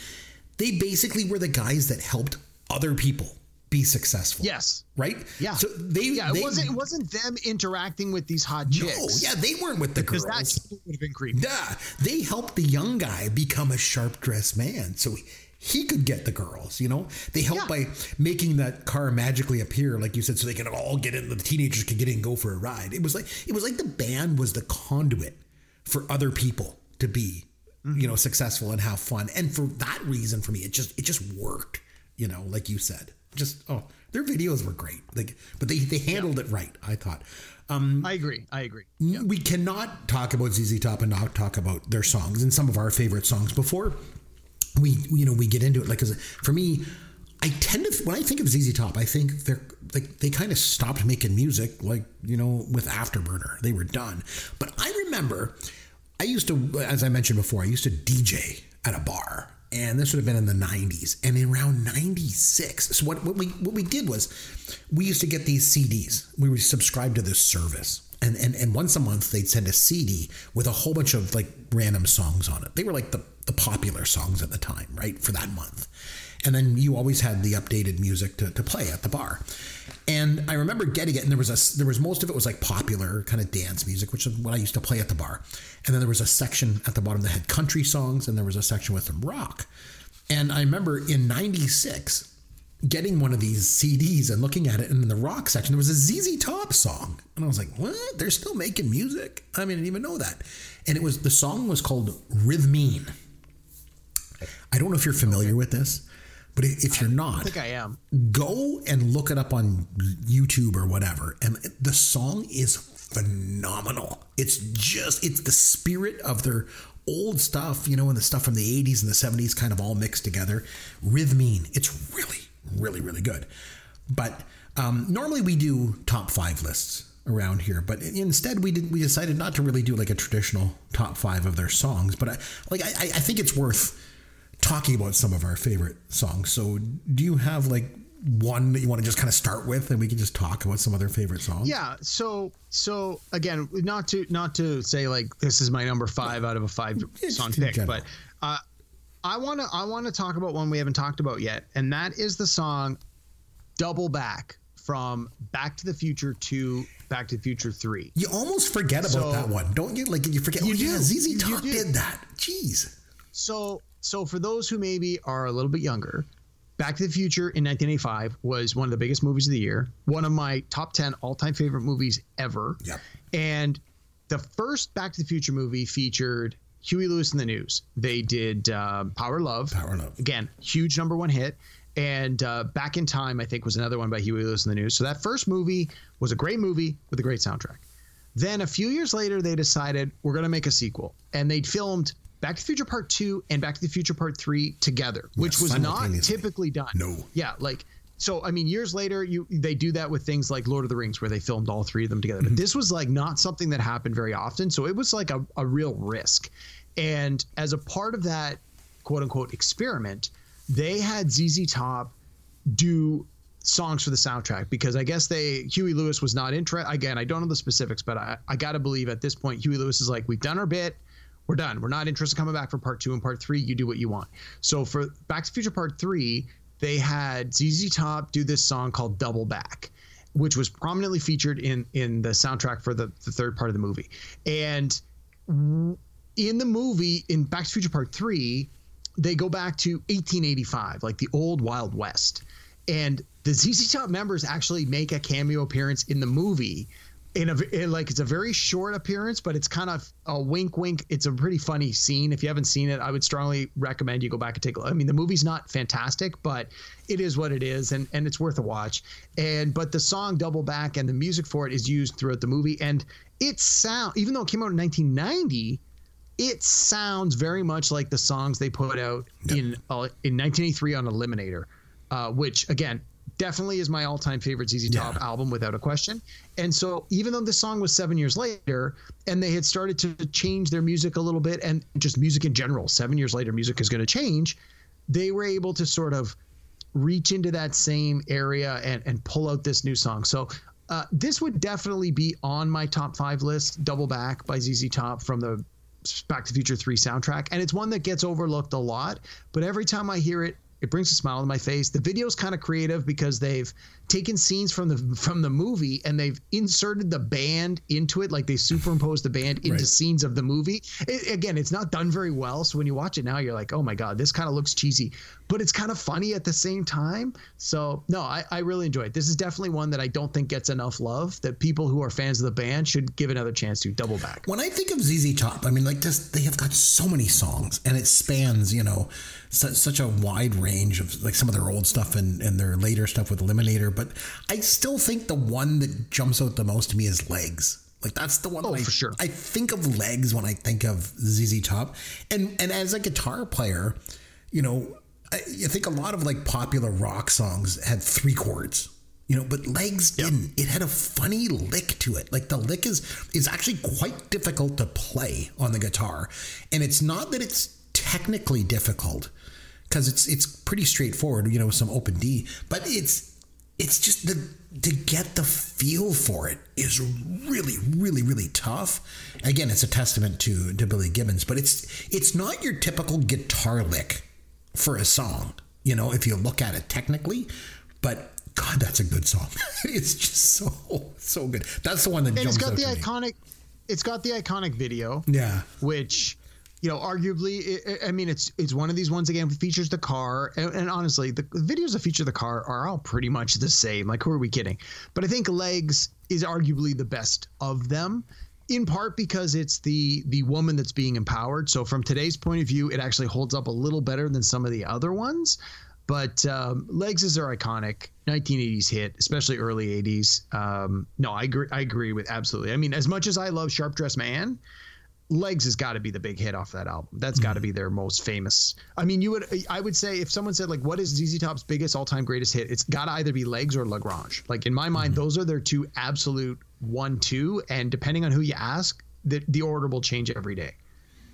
They basically were the guys that helped other people be successful. Yes. Right. Yeah. So they Yeah, it they- wasn't it wasn't them interacting with these hot chicks. no, yeah, they weren't with the Because girls. that would have been creepy. Yeah, they helped the young guy become a sharp dressed man, so he, he could get the girls. You know, they helped Yeah. by making that car magically appear, like you said, so they could all get in. The teenagers could get in and go for a ride. It was like it was like the band was the conduit for other people to be, mm-hmm. you know, successful and have fun. And for that reason, for me, it just it just worked. You know, like you said, just oh, their videos were great. Like, but they they handled it right. I thought. Um, I agree. I agree. we cannot talk about ZZ Top and not talk about their songs and some of our favorite songs before we you know we get into it. Like 'cause for me, I tend to when I think of ZZ Top, I think they're like they kind of stopped making music like you know with Afterburner. They were done. But I remember I used to, as I mentioned before, I used to DJ at a bar. And this would have been in the 90s. And in around 96. So what, what we what we did was we used to get these CDs. We would subscribe to this service. And, and and once a month they'd send a CD with a whole bunch of like random songs on it. They were like the, the popular songs at the time, right? For that month. And then you always had the updated music to, to play at the bar. And I remember getting it, and there was a there was most of it was like popular kind of dance music, which is what I used to play at the bar. And then there was a section at the bottom that had country songs, and there was a section with some rock. And I remember in '96 getting one of these CDs and looking at it, and in the rock section there was a ZZ Top song, and I was like, "What? They're still making music? I mean, I didn't even know that." And it was the song was called Rhythmeen. I don't know if you're familiar with this, but if you're not, I think I am. go and look it up on YouTube or whatever. And the song is phenomenal. It's just, it's the spirit of their old stuff, you know, and the stuff from the 80s and the 70s kind of all mixed together. Rhythmeen. It's really, really, really good. But um, normally we do top five lists around here, but instead we did we decided not to really do like a traditional top five of their songs. But I, like I, I think it's worth talking about some of our favorite songs. So, do you have like one that you want to just kind of start with, and we can just talk about some other favorite songs? Yeah. So so again, not to not to say like this is my number five out of a five It's song pick, general. but uh, I want to I want to talk about one we haven't talked about yet, and that is the song "Double Back" from Back to the Future to Back to the Future Three. You almost forget about So- that one, don't you? Like you forget. You oh yeah, do. ZZ Top did that. Jeez. So so for those who maybe are a little bit younger, Back to the Future in 1985 was one of the biggest movies of the year, one of my top 10 all-time favorite movies ever. Yep. And the first Back to the Future movie featured Huey Lewis and the News. They did um, Power Love. Power Love. Again, huge number one hit. And uh, Back in Time, I think, was another one by Huey Lewis and the News. So that first movie was a great movie with a great soundtrack. Then a few years later, they decided we're going to make a sequel, and they filmed Back to the Future Part Two and Back to the Future Part Three together, which was not typically done. No. Yeah, like so. I mean, years later, you they do that with things like Lord of the Rings, where they filmed all three of them together. But mm-hmm. this was like not something that happened very often, so it was like a, a real risk. And as a part of that quote unquote experiment, they had ZZ Top do songs for the soundtrack because I guess they Huey Lewis was not interested. Again, I don't know the specifics, but I, I got to believe at this point Huey Lewis is like, we've done our bit, we're done. We're not interested in coming back for part two and part three. You do what you want. So for Back to the Future Part Three, they had ZZ Top do this song called Double Back. Which was prominently featured in in the soundtrack for the, the third part of the movie, and in the movie in Back to the Future Part Three, they go back to 1885, like the old Wild West, and the ZZ Top members actually make a cameo appearance in the movie. In a in like it's a very short appearance, but it's kind of a wink, wink. It's a pretty funny scene. If you haven't seen it, I would strongly recommend you go back and take a look. I mean, the movie's not fantastic, but it is what it is, and and it's worth a watch. And but the song "Double Back" and the music for it is used throughout the movie, and it sound even though it came out in 1990 it sounds very much like the songs they put out in uh, in 1983 on Eliminator, uh, which again definitely is my all-time favorite ZZ Top Yeah. album without a question. And so even though this song was seven years later, and they had started to change their music a little bit, and just music in general, seven years later, music is going to change. They were able to sort of reach into that same area and and pull out this new song. So. Uh, this would definitely be on my top five list. Double Back by ZZ Top from the Back to Future 3 soundtrack. And it's one that gets overlooked a lot, but every time I hear it, it brings a smile to my face. The video is kind of creative because they've taken scenes from the from the movie and they've inserted the band into it, like they superimposed the band into Right. scenes of the movie. It, again, it's not done very well, so when you watch it now, you're like, oh my god, this kind of looks cheesy, but it's kind of funny at the same time. So no, I, I really enjoy it. This is definitely one that I don't think gets enough love. That people who are fans of the band should give another chance to. Double back. When I think of ZZ Top, I mean, like this, they have got so many songs, and it spans, you know, such, such a wide range of like some of their old stuff and, and their later stuff with Eliminator. But I still think the one that jumps out the most to me is Legs. Like that's the one. Oh, I, for sure. I think of Legs when I think of ZZ Top, and and as a guitar player, you know, I, I think a lot of like popular rock songs had three chords. You know, but legs didn't. It had a funny lick to it. Like the lick is is actually quite difficult to play on the guitar, and it's not that it's technically difficult because it's it's pretty straightforward. You know, with some open D, but it's it's just the to get the feel for it is really really really tough again it's a testament to to billy gibbons but it's it's not your typical guitar lick for a song you know if you look at it technically but god that's a good song it's just so so good that's the one that and jumps it's got the to me. iconic it's got the iconic video yeah which you know arguably i mean it's it's one of these ones again features the car and, and honestly the videos that feature the car are all pretty much the same. Like who are we kidding? But i think legs is arguably the best of them in part because it's the the woman that's being empowered. So from today's point of view it actually holds up a little better than some of the other ones. But um, legs is their iconic 1980s hit especially early 80s um, no i agree i agree with absolutely. I mean as much as i love sharp dressed man legs has got to be the big hit off that album. That's got to mm-hmm. be their most famous. I mean you would i would say if someone said like what is zz top's biggest all-time greatest hit? It's got to either be legs or La Grange. Like in my mind mm-hmm. those are their two absolute one two and depending on who you ask the, the order will change every day.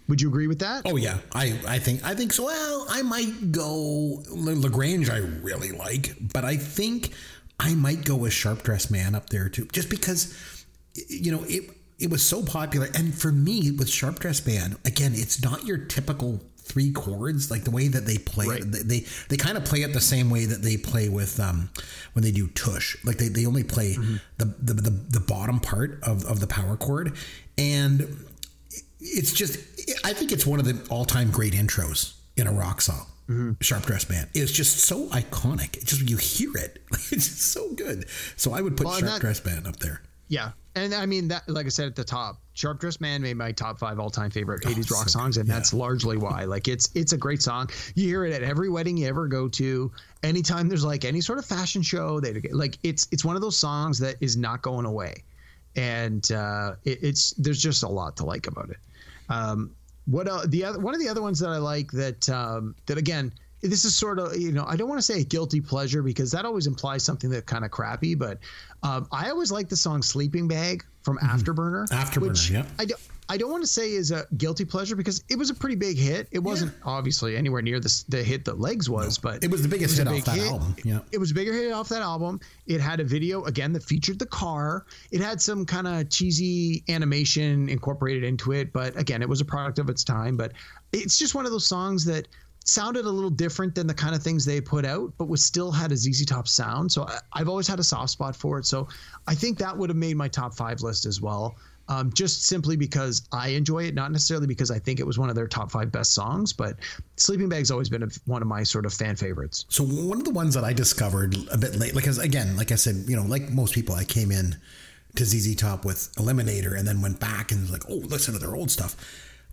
Would you agree with that? Oh yeah, I, I think I think so. Well, I might go La Grange. I really like, but I think I might go with Sharp Dressed Man up there too, just because you know it it was so popular. And for me, with Sharp Dressed Band, again, it's not your typical three chords like the way that they play Right. They they, they kind of play it the same way that they play with um when they do tush. Like they, they only play the, the the the bottom part of of the power chord and it's just I think it's one of the all-time great intros in a rock song. Sharp Dressed band It's just so iconic. It's just you hear it. It's so good. So I would put Well, Sharp that- Dressed Man up there. Yeah, and I mean that, like I said at the top, "Sharp Dressed Man" made my top five all-time favorite '80s so rock songs, and yeah. that's largely why. Like it's it's a great song. You hear it at every wedding you ever go to. Anytime there's like any sort of fashion show, they like it's it's one of those songs that is not going away, and uh, it, it's there's just a lot to like about it. Um, what uh, the other one of the other ones that I like that um, that again this is sort of you know I don't want to say a guilty pleasure because that always implies something that kind of crappy, but um, I always like the song "Sleeping Bag" from Afterburner. Mm-hmm. Afterburner, which yeah. I don't. I don't want to say is a guilty pleasure because it was a pretty big hit. It wasn't obviously anywhere near the, the hit that Legs was, but It was the biggest a hit off that album. Yeah. It was a bigger hit off that album. It had a video again that featured the car. It had some kind of cheesy animation incorporated into it, but again, it was a product of its time. But it's just one of those songs that sounded a little different than the kind of things they put out, but was still had a ZZ Top sound. So I, I've always had a soft spot for it. So I think that would have made my top five list as well. Um, just simply because I enjoy it, not necessarily because I think it was one of their top five best songs, but Sleeping Bag's always been a, one of my sort of fan favorites. So one of the ones that I discovered a bit late, like as again, like I said, you know, like most people, I came in to ZZ Top with Eliminator and then went back and was like, oh, listen to their old stuff.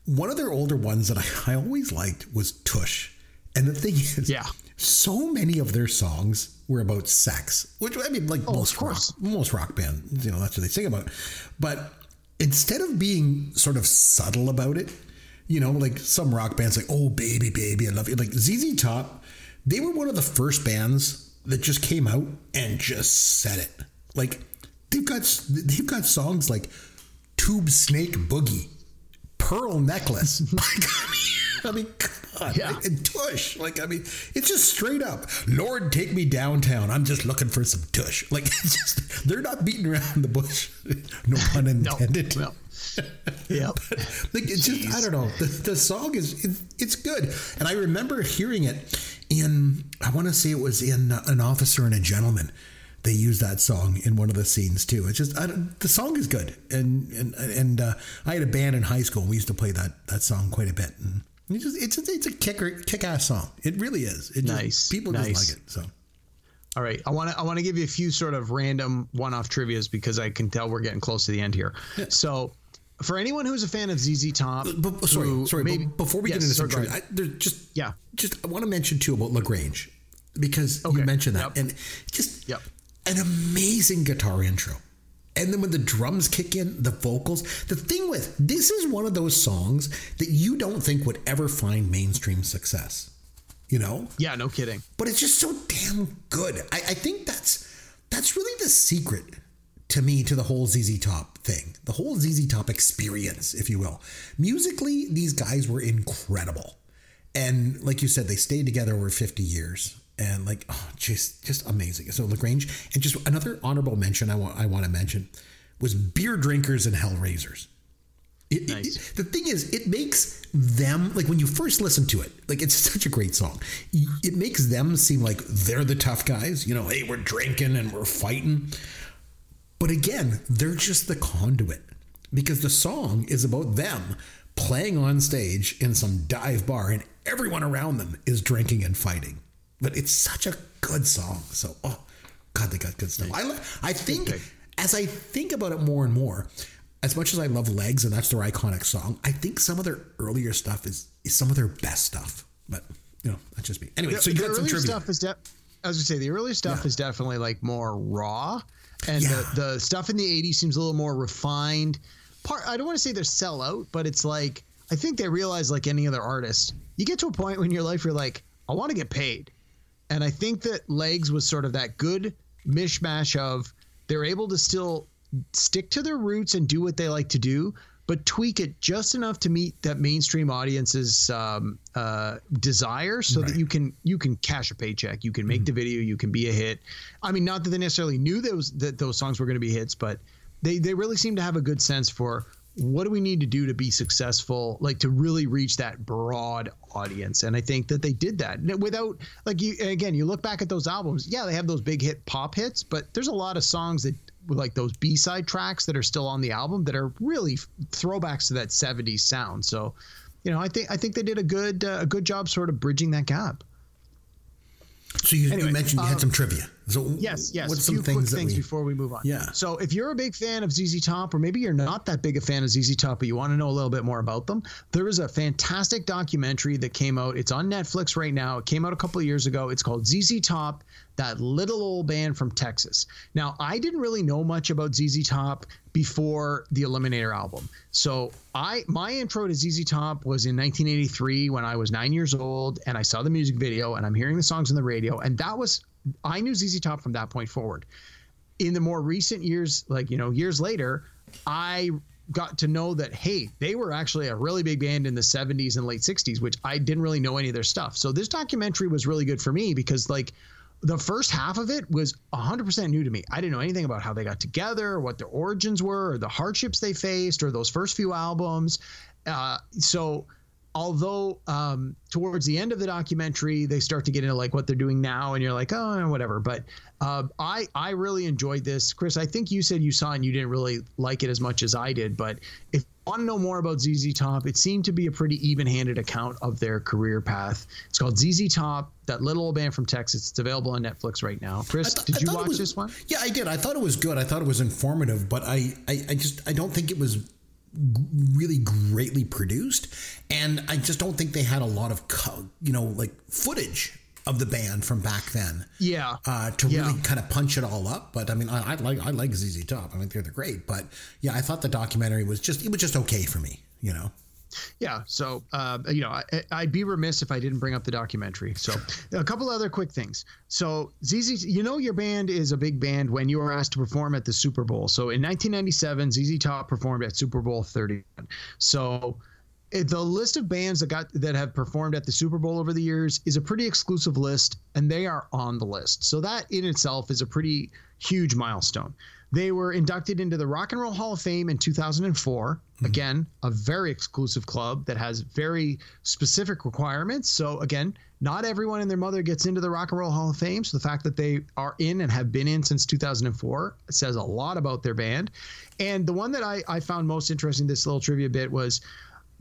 One of their older ones that I, I always liked was Tush. And the thing is, Yeah. so many of their songs were about sex, which I mean, like Oh, most rock, most rock bands, you know, that's what they sing about. But instead of being sort of subtle about it, you know, like some rock bands, like "Oh baby, baby, I love you," like ZZ Top, they were one of the first bands that just came out and just said it. Like they've got they've got songs like "Tube Snake Boogie," "Pearl Necklace." I mean, on, Yeah. and tush. Like, I mean, it's just straight up. Lord, take me downtown. I'm just looking for some tush. Like, it's just they're not beating around the bush. No pun intended. No. Yep. like it's just I don't know. The, the song is it, it's good, and I remember hearing it in I want to say it was in an officer and a gentleman. They use that song in one of the scenes too. It's just I don't, the song is good, and and and uh, I had a band in high school. and We used to play that that song quite a bit, and it's just it's a, it's a kicker kick ass song. It really is. It just, Nice, People nice. just like it. So All right, I want to I want to give you a few sort of random one-off trivia's because I can tell we're getting close to the end here. So, for anyone who's a fan of ZZ Top, But, sorry, who sorry. maybe- but before we Yes, get into some trivia. I, there's just Yeah. just I want to mention too about La Grange because Okay, you mentioned that yep. and just Yep. An amazing guitar intro, and then when the drums kick in, the vocals. The thing with this is one of those songs that you don't think would ever find mainstream success, you know, yeah, no kidding. but it's just so damn good. I, I think that's that's really the secret to me to the whole ZZ Top thing, the whole ZZ Top experience, if you will. Musically, these guys were incredible, and like you said, they stayed together over fifty years, and like oh, just just amazing. So La Grange, and just another honorable mention I want I want to mention was Beer Drinkers and Hellraisers. It, Nice. it- the thing is, it makes them like when you first listen to it, like it's such a great song. It makes them seem like they're the tough guys. You know, hey, we're drinking and we're fighting. But again, they're just the conduit because the song is about them playing on stage in some dive bar and everyone around them is drinking and fighting. But it's such a good song. So, oh, God, they got good stuff. I, li- I think as I think about it more and more, as much as I love Legs and that's their iconic song, I think some of their earlier stuff is, is some of their best stuff. But, you know, that's just me. Anyway, so you got some trivia. stuff is de- as we say, the earlier stuff Yeah. is definitely like more raw, and Yeah. the, the stuff in the '80s seems a little more refined. Part I don't want to say they're sell out, but it's like I think they realize, like any other artist, you get to a point in your life you're like, I want to get paid, and I think that Legs was sort of that good mishmash of they're able to still stick to their roots and do what they like to do, but tweak it just enough to meet that mainstream audience's um, uh, desire, so that you can you can cash a paycheck, you can make the video, you can be a hit. I mean, not that they necessarily knew those that those songs were going to be hits, but they they really seem to have a good sense for what do we need to do to be successful like to really reach that broad audience? And i think that they did that. Without like you again you look back at those albums yeah they have those big hit pop hits but there's a lot of songs that like those b-side tracks that are still on the album that are really throwbacks to that 70s sound. So you know i think i think they did a good uh, a good job sort of bridging that gap. So you, Anyway, you mentioned you had um, some trivia. So Yes, yes. What's a some few things quick things we, before we move on. Yeah. So if you're a big fan of ZZ Top, or maybe you're not that big a fan of ZZ Top, but you want to know a little bit more about them, there is a fantastic documentary that came out. It's on Netflix right now. It came out a couple of years ago. It's called ZZ Top, that little old band from Texas. Now, I didn't really know much about ZZ Top before the Eliminator album. So I my intro to ZZ Top was in 1983 when I was nine years old, and I saw the music video, and I'm hearing the songs on the radio, and that was I knew ZZ Top from that point forward. In the more recent years, like you know, years later, I got to know that hey, they were actually a really big band in the 70s and late 60s, which I didn't really know any of their stuff. So this documentary was really good for me because like the first half of it was 100% new to me. I didn't know anything about how they got together, what their origins were, or the hardships they faced, or those first few albums. Uh, so although um, towards the end of the documentary they start to get into like what they're doing now and you're like oh whatever. But uh, i i really enjoyed this. Chris i think you said you saw it and you didn't really like it as much as i did but if you want to know more about zz top it seemed to be a pretty even-handed account of their career path. It's called zz top that little old band from texas. It's available on netflix right now. Chris th- did I you watch was- this one? Yeah, I did. I thought it was good. I thought it was informative, but I, I, I just I don't think it was really greatly produced, and I just don't think they had a lot of co- you know like footage of the band from back then. yeah Uh, to Yeah. really kind of punch it all up, but I mean, I, I like I like ZZ Top. I mean, they're, they're great, but yeah, I thought the documentary was just it was just okay for me, you know. Yeah so uh, you know I, i'd be remiss if i didn't bring up the documentary so a couple other quick things so zz you know your band is a big band when you are asked to perform at the super bowl so in 1997 zz top performed at super bowl 31 so the list of bands that got that have performed at the Super Bowl over the years is a pretty exclusive list, and they are on the list. So that in itself is a pretty huge milestone. They were inducted into the Rock and Roll Hall of Fame in 2004. Mm-hmm. Again, a very exclusive club that has very specific requirements. So again, not everyone and their mother gets into the Rock and Roll Hall of Fame. So the fact that they are in and have been in since 2004 says a lot about their band. And the one that I, I found most interesting, this little trivia bit, was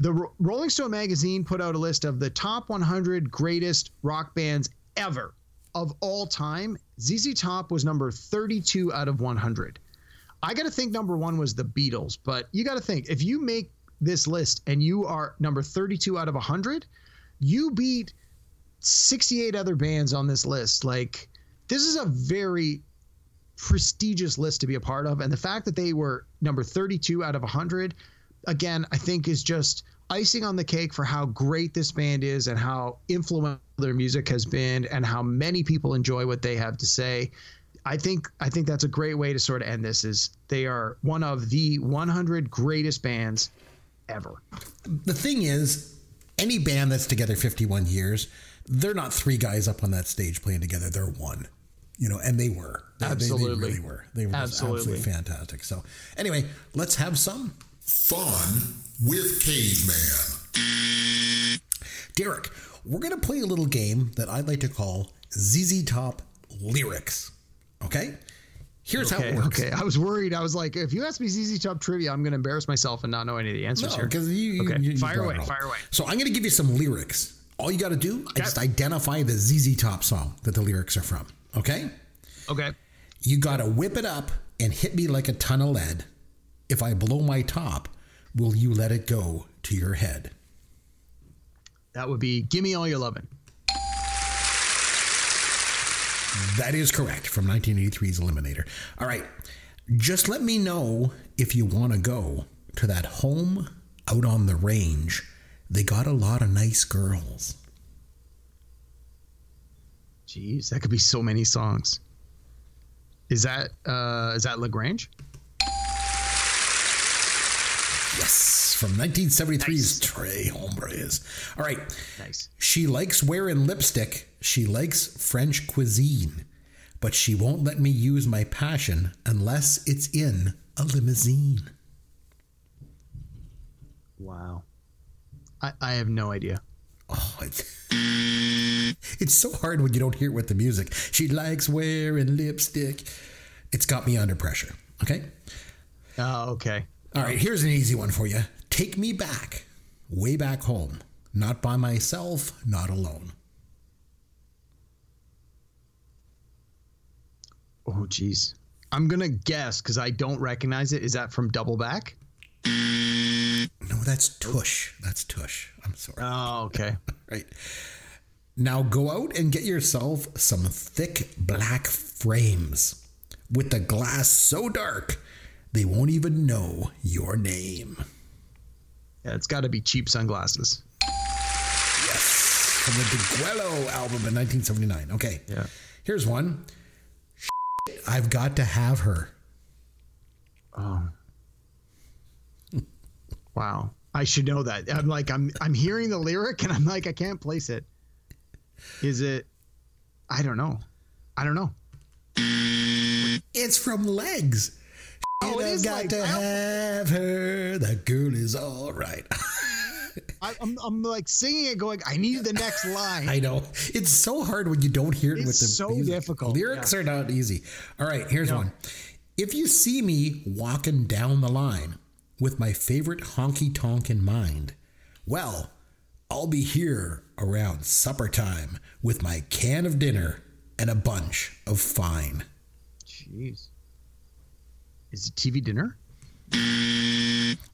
the Ro- Rolling Stone magazine put out a list of the top 100 greatest rock bands ever of all time. ZZ Top was number 32 out of 100. I got to think number one was the Beatles, but you got to think if you make this list and you are number 32 out of 100, you beat 68 other bands on this list. Like, this is a very prestigious list to be a part of. And the fact that they were number 32 out of 100, again, I think is just icing on the cake for how great this band is and how influential their music has been and how many people enjoy what they have to say. I think I think that's a great way to sort of end this is they are one of the 100 greatest bands ever. The thing is, any band that's together 51 years, they're not three guys up on that stage playing together. They're one, you know, and they were. They, they- Absolutely. They, really were. They were Absolutely. absolutely fantastic. So, anyway, let's have some. Fun with Caveman. Derek, we're going to play a little game that I'd like to call ZZ Top Lyrics. Okay? Here's how it works. okay. I was worried. I was like, if you ask me ZZ Top trivia, I'm going to embarrass myself and not know any of the answers No, here. because you, you, okay, you- you fire away, fire away. So I'm going to give you some lyrics. All you got to do, is just identify the ZZ Top song that the lyrics are from. Okay? Okay. You got to whip it up and hit me like a ton of lead. If I blow my top, will you let it go to your head? That would be Gimme All Your Lovin'. That is correct from 1983's Eliminator. All right. Just let me know if you want to go to that home out on the range. They got a lot of nice girls. Jeez, that could be so many songs. Is that uh is that La Grange? Yes, from 1973's Tres Hombres. All right. Nice. She likes wearing lipstick. She likes French cuisine. But she won't let me use my passion unless it's in a limousine. Wow. I, I have no idea. Oh, it's, it's so hard when you don't hear it with the music. She likes wearing lipstick. It's got me under pressure. Okay. Oh, okay. All right. Here's an easy one for you. Take me back, way back home. Not by myself, not alone. Oh, jeez. I'm gonna guess because I don't recognize it. Is that from Double Back? No, that's tush. That's tush. I'm sorry. Oh, okay. Right. Now go out and get yourself some thick black frames with the glass so dark they won't even know your name. Yeah, it's got to be cheap sunglasses. Yes. From the Degüello album in 1979. Okay. Yeah. Here's one. I've got to have her. Oh. Wow. I should know that. I'm like I'm I'm hearing the lyric and I'm like I can't place it. Is it I don't know. I don't know. It's from Legs. Oh, I've got Legs. to have her. That girl is all right. I, I'm I'm like singing it going I need the next line. I know. It's so hard when you don't hear it It's with the so music. difficult, Lyrics are not easy. All right, here's No. one. If you see me walking down the line with my favorite honky tonk in mind, well, I'll be here around supper time with my can of dinner and a bunch of fine. Jeez. Is it TV dinner?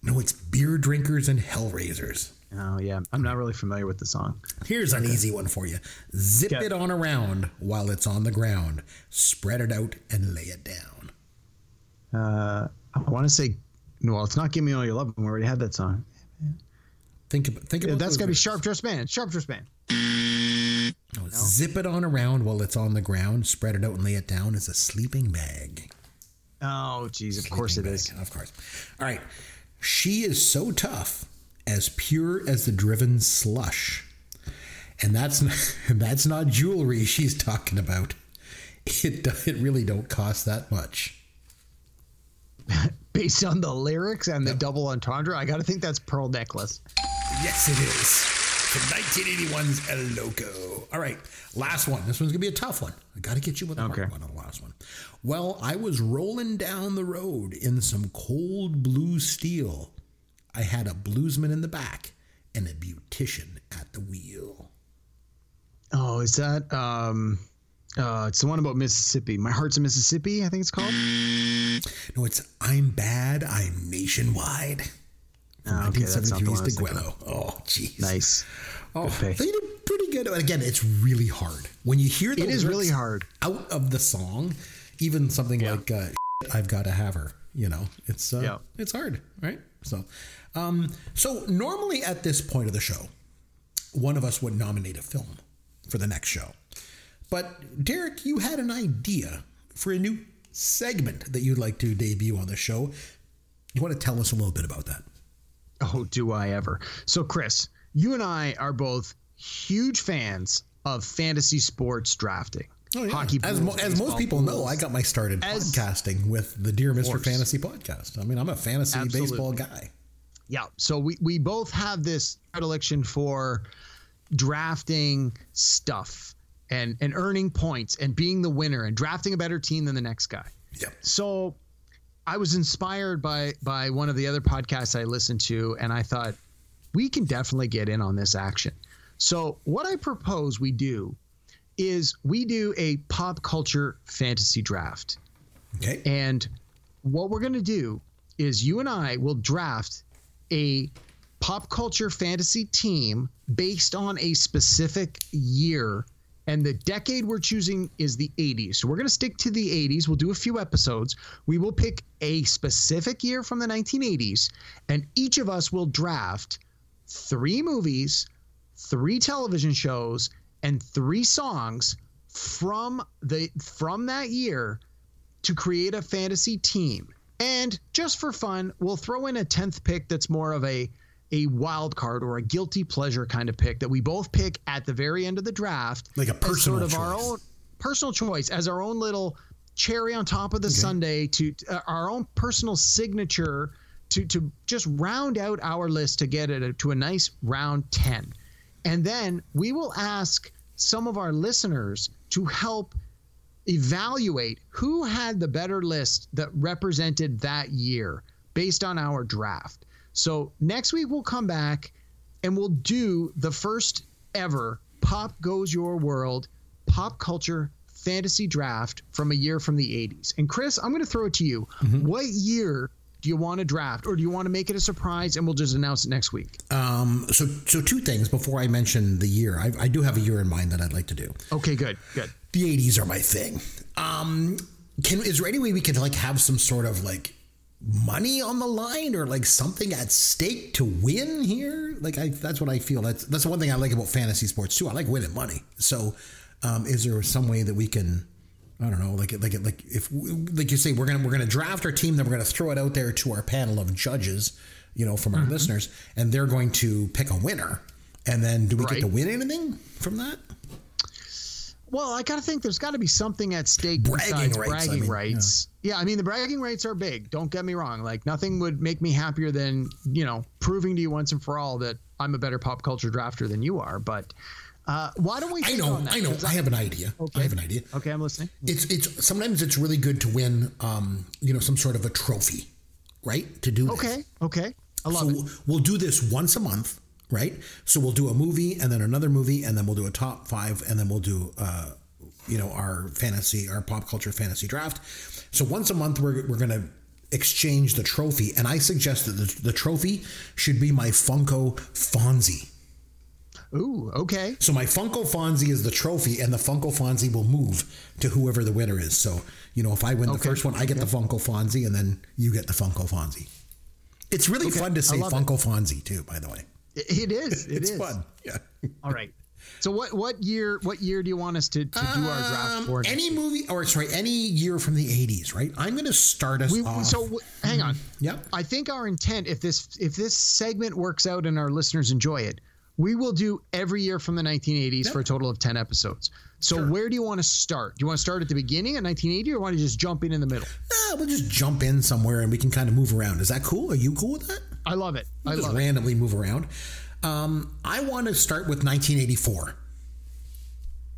No, it's beer drinkers and hellraisers. Oh yeah. I'm not really familiar with the song. Here's an easy one for you. Zip it on around while it's on the ground. Spread it out and lay it down. Uh I want to say well, it's not Give Me All Your Love. We already had that song. Think about think Yeah, about that's those got to be. Sharp Dressed Man. Sharp Dressed Man. No, Zip it on around while it's on the ground. Spread it out and lay it down as a sleeping bag. Oh, geez, of course it Sleeping is. Of course. All right. She is so tough, as pure as the driven slush. And that's not, that's not jewelry she's talking about. It it really don't cost that much. Based on the lyrics and the double entendre, I got to think that's Pearl Necklace. Yes, it is. From 1981's El Loco. All right, last one. This one's gonna be a tough one. I got to get you with a Okay. hard one on the last one. Well, I was rolling down the road in some cold blue steel. I had a bluesman in the back and a beautician at the wheel. Oh, is that um uh it's the one about Mississippi. My Heart's in Mississippi, I think it's called. No, it's I'm bad. I'm nationwide. From Oh, okay, that's not the 1973's one I was De thinking Oh, jeez. Nice. Oh, pick. they did pretty good. Again, it's really hard when you hear the It is really hard. out of the song. Even something Yeah. like uh, "I've got to have her," you know, it's uh, Yeah. it's hard, right? So, um, so normally at this point of the show, one of us would nominate a film for the next show. But Derek, you had an idea for a new segment that you'd like to debut on the show. You want to tell us a little bit about that? Oh, do I ever. So Chris, you and I are both huge fans of fantasy sports drafting. Oh, Hockey Oh, as, pools, mo- as most baseball people know. I got my start in As- podcasting with the Dear Mr. course. Fantasy podcast. I mean, I'm a fantasy Absolutely. baseball guy. Yeah. So we, we both have this predilection for drafting stuff and, and earning points and being the winner and drafting a better team than the next guy. Yep. So I was inspired by by one of the other podcasts I listened to, and I thought we can definitely get in on this action. So what I propose we do is we do a pop culture fantasy draft. Okay. And what we're going to do is you and I will draft a pop culture fantasy team based on a specific year. And the decade we're choosing is the 80s. So we're going to stick to the 80s. We'll do a few episodes. We will pick a specific year from the 1980s, and each of us will draft three movies, three television shows, and three songs from the from that year to create a fantasy team. And just for fun, we'll throw in a 10th pick that's more of a a wild card or a guilty pleasure kind of pick that we both pick at the very end of the draft. Like a personal sort of our choice. own personal choice as our own little cherry on top of the sundae to uh, our own personal signature to to just round out our list to get it to a nice round 10. And then we will ask some of our listeners to help evaluate who had the better list that represented that year based on our draft. So next week we'll come back and we'll do the first ever Pop Goes Your World pop culture fantasy draft from a year from the 80s. And Chris, I'm going to throw it to you. Mm-hmm. What year do you want to draft or do you want to make it a surprise and we'll just announce it next week? Um, so, so two things before I mention the year. I, I do have a year in mind that I'd like to do. Okay, good. Good. The 80s are my thing. Um, can is there any way we could like have some sort of like money on the line or like something at stake to win here? Like I, that's what I feel. That's that's the one thing I like about fantasy sports too. I like winning money. So, um, is there some way that we can? I don't know, like like like if like you say we're gonna we're gonna draft our team, then we're gonna throw it out there to our panel of judges. you know, from our Mm-hmm. listeners, and they're going to pick a winner. And then, do we get to win anything from that? Well, I gotta think there's got to be something at stake Bragging besides rights, I mean, rights. Yeah. I mean the bragging rights are big. Don't get me wrong. Like nothing would make me happier than you know proving to you once and for all that I'm a better pop culture drafter than you are. But uh, why don't we? I know? I know. I have an idea. I have an idea. Okay, I'm listening. It's it's sometimes it's really good to win, um, you know, some sort of a trophy, right? To do this. Okay, okay, I love so it. we'll- we'll do this once a month, right? So we'll do a movie and then another movie and then we'll do a top five and then we'll do, uh, you know, our fantasy, our pop culture fantasy draft. So once a month, we're, we're going to exchange the trophy. And I suggest that the, the trophy should be my Funko Fonzie. Ooh, okay. So my Funko Fonzie is the trophy, and the Funko Fonzie will move to whoever the winner is. So you know, if I win the first one, I get the Funko Fonzie, and then you get the Funko Fonzie. It's really Okay. fun to I say love it. Funko Fonzie too. By the way, It- It is. It it's is. fun. Yeah. All right. So what what year what year do you want us to, to do our draft Um, for? any movie, or sorry, any year from the '80s, right? I'm going to start us We, off. so w- hang on. Yep. I think our intent, if this if this segment works out and our listeners enjoy it, we will do every year from the 1980s for a total of 10 episodes. So where do you want to start? Do you want to start at the beginning of 1980 or want to just jump in in the middle? Nah, we'll just jump in somewhere, and we can kind of move around. Is that cool? Are you cool with that? I love it. I just love it. randomly move around. Um, I want to start with 1984.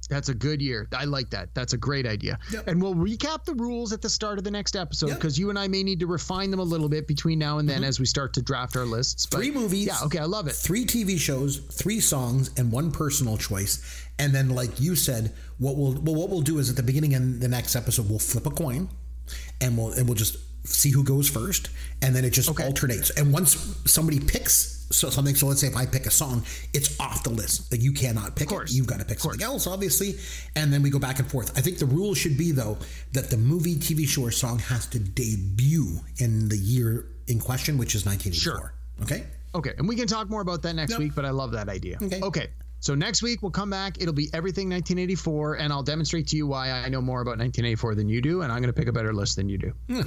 That's a good year. I like that. That's a great idea. Yep. And we'll recap the rules at the start of the next episode Yep. because you and I may need to refine them a little bit between now and then as we start to draft our lists. But Mm-hmm. Three movies. Yeah, okay, I love it. Three TV shows, three songs, and one personal choice. And then, like you said, what we'll well, what we'll do is at the beginning of the next episode, we'll flip a coin, and we'll and we'll just see who goes first, and then it just Okay. alternates. And once somebody picks so something, so let's say if I pick a song, it's off the list. Like you cannot pick it. You've got to pick something else, obviously. And then we go back and forth. I think the rule should be though that the movie, TV show, or song has to debut in the year in question, which is 1984. Sure. Okay. Okay, and we can talk more about that next week, but I love that idea. Okay. Okay. So next week we'll come back. It'll be everything 1984, and I'll demonstrate to you why I know more about 1984 than you do, and I'm going to pick a better list than you do. Yeah,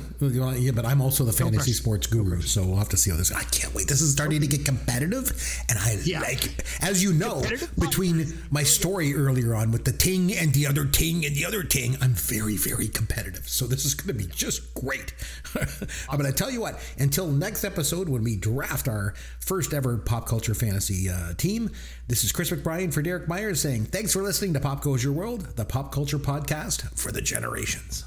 yeah, but I'm also the fantasy sports guru, so we'll have to see how this. I can't wait. This is starting to get competitive, and I Yeah. like, as you know, between my story earlier on with the ting and the other ting and the other ting, I'm very, very competitive. So this is going to be just great. I'm going to tell you what. Until next episode, when we draft our first ever pop culture fantasy uh, team, this is Chris McBrien for Derek Myers saying thanks for listening to Pop Goes Your World, the pop culture podcast for the generations.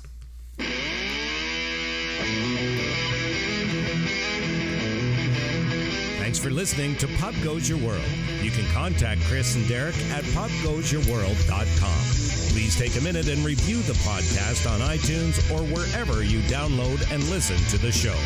Thanks for listening to Pop Goes Your World. You can contact Chris and Derek at popgoesyourworld.com. Please take a minute and review the podcast on iTunes or wherever you download and listen to the show.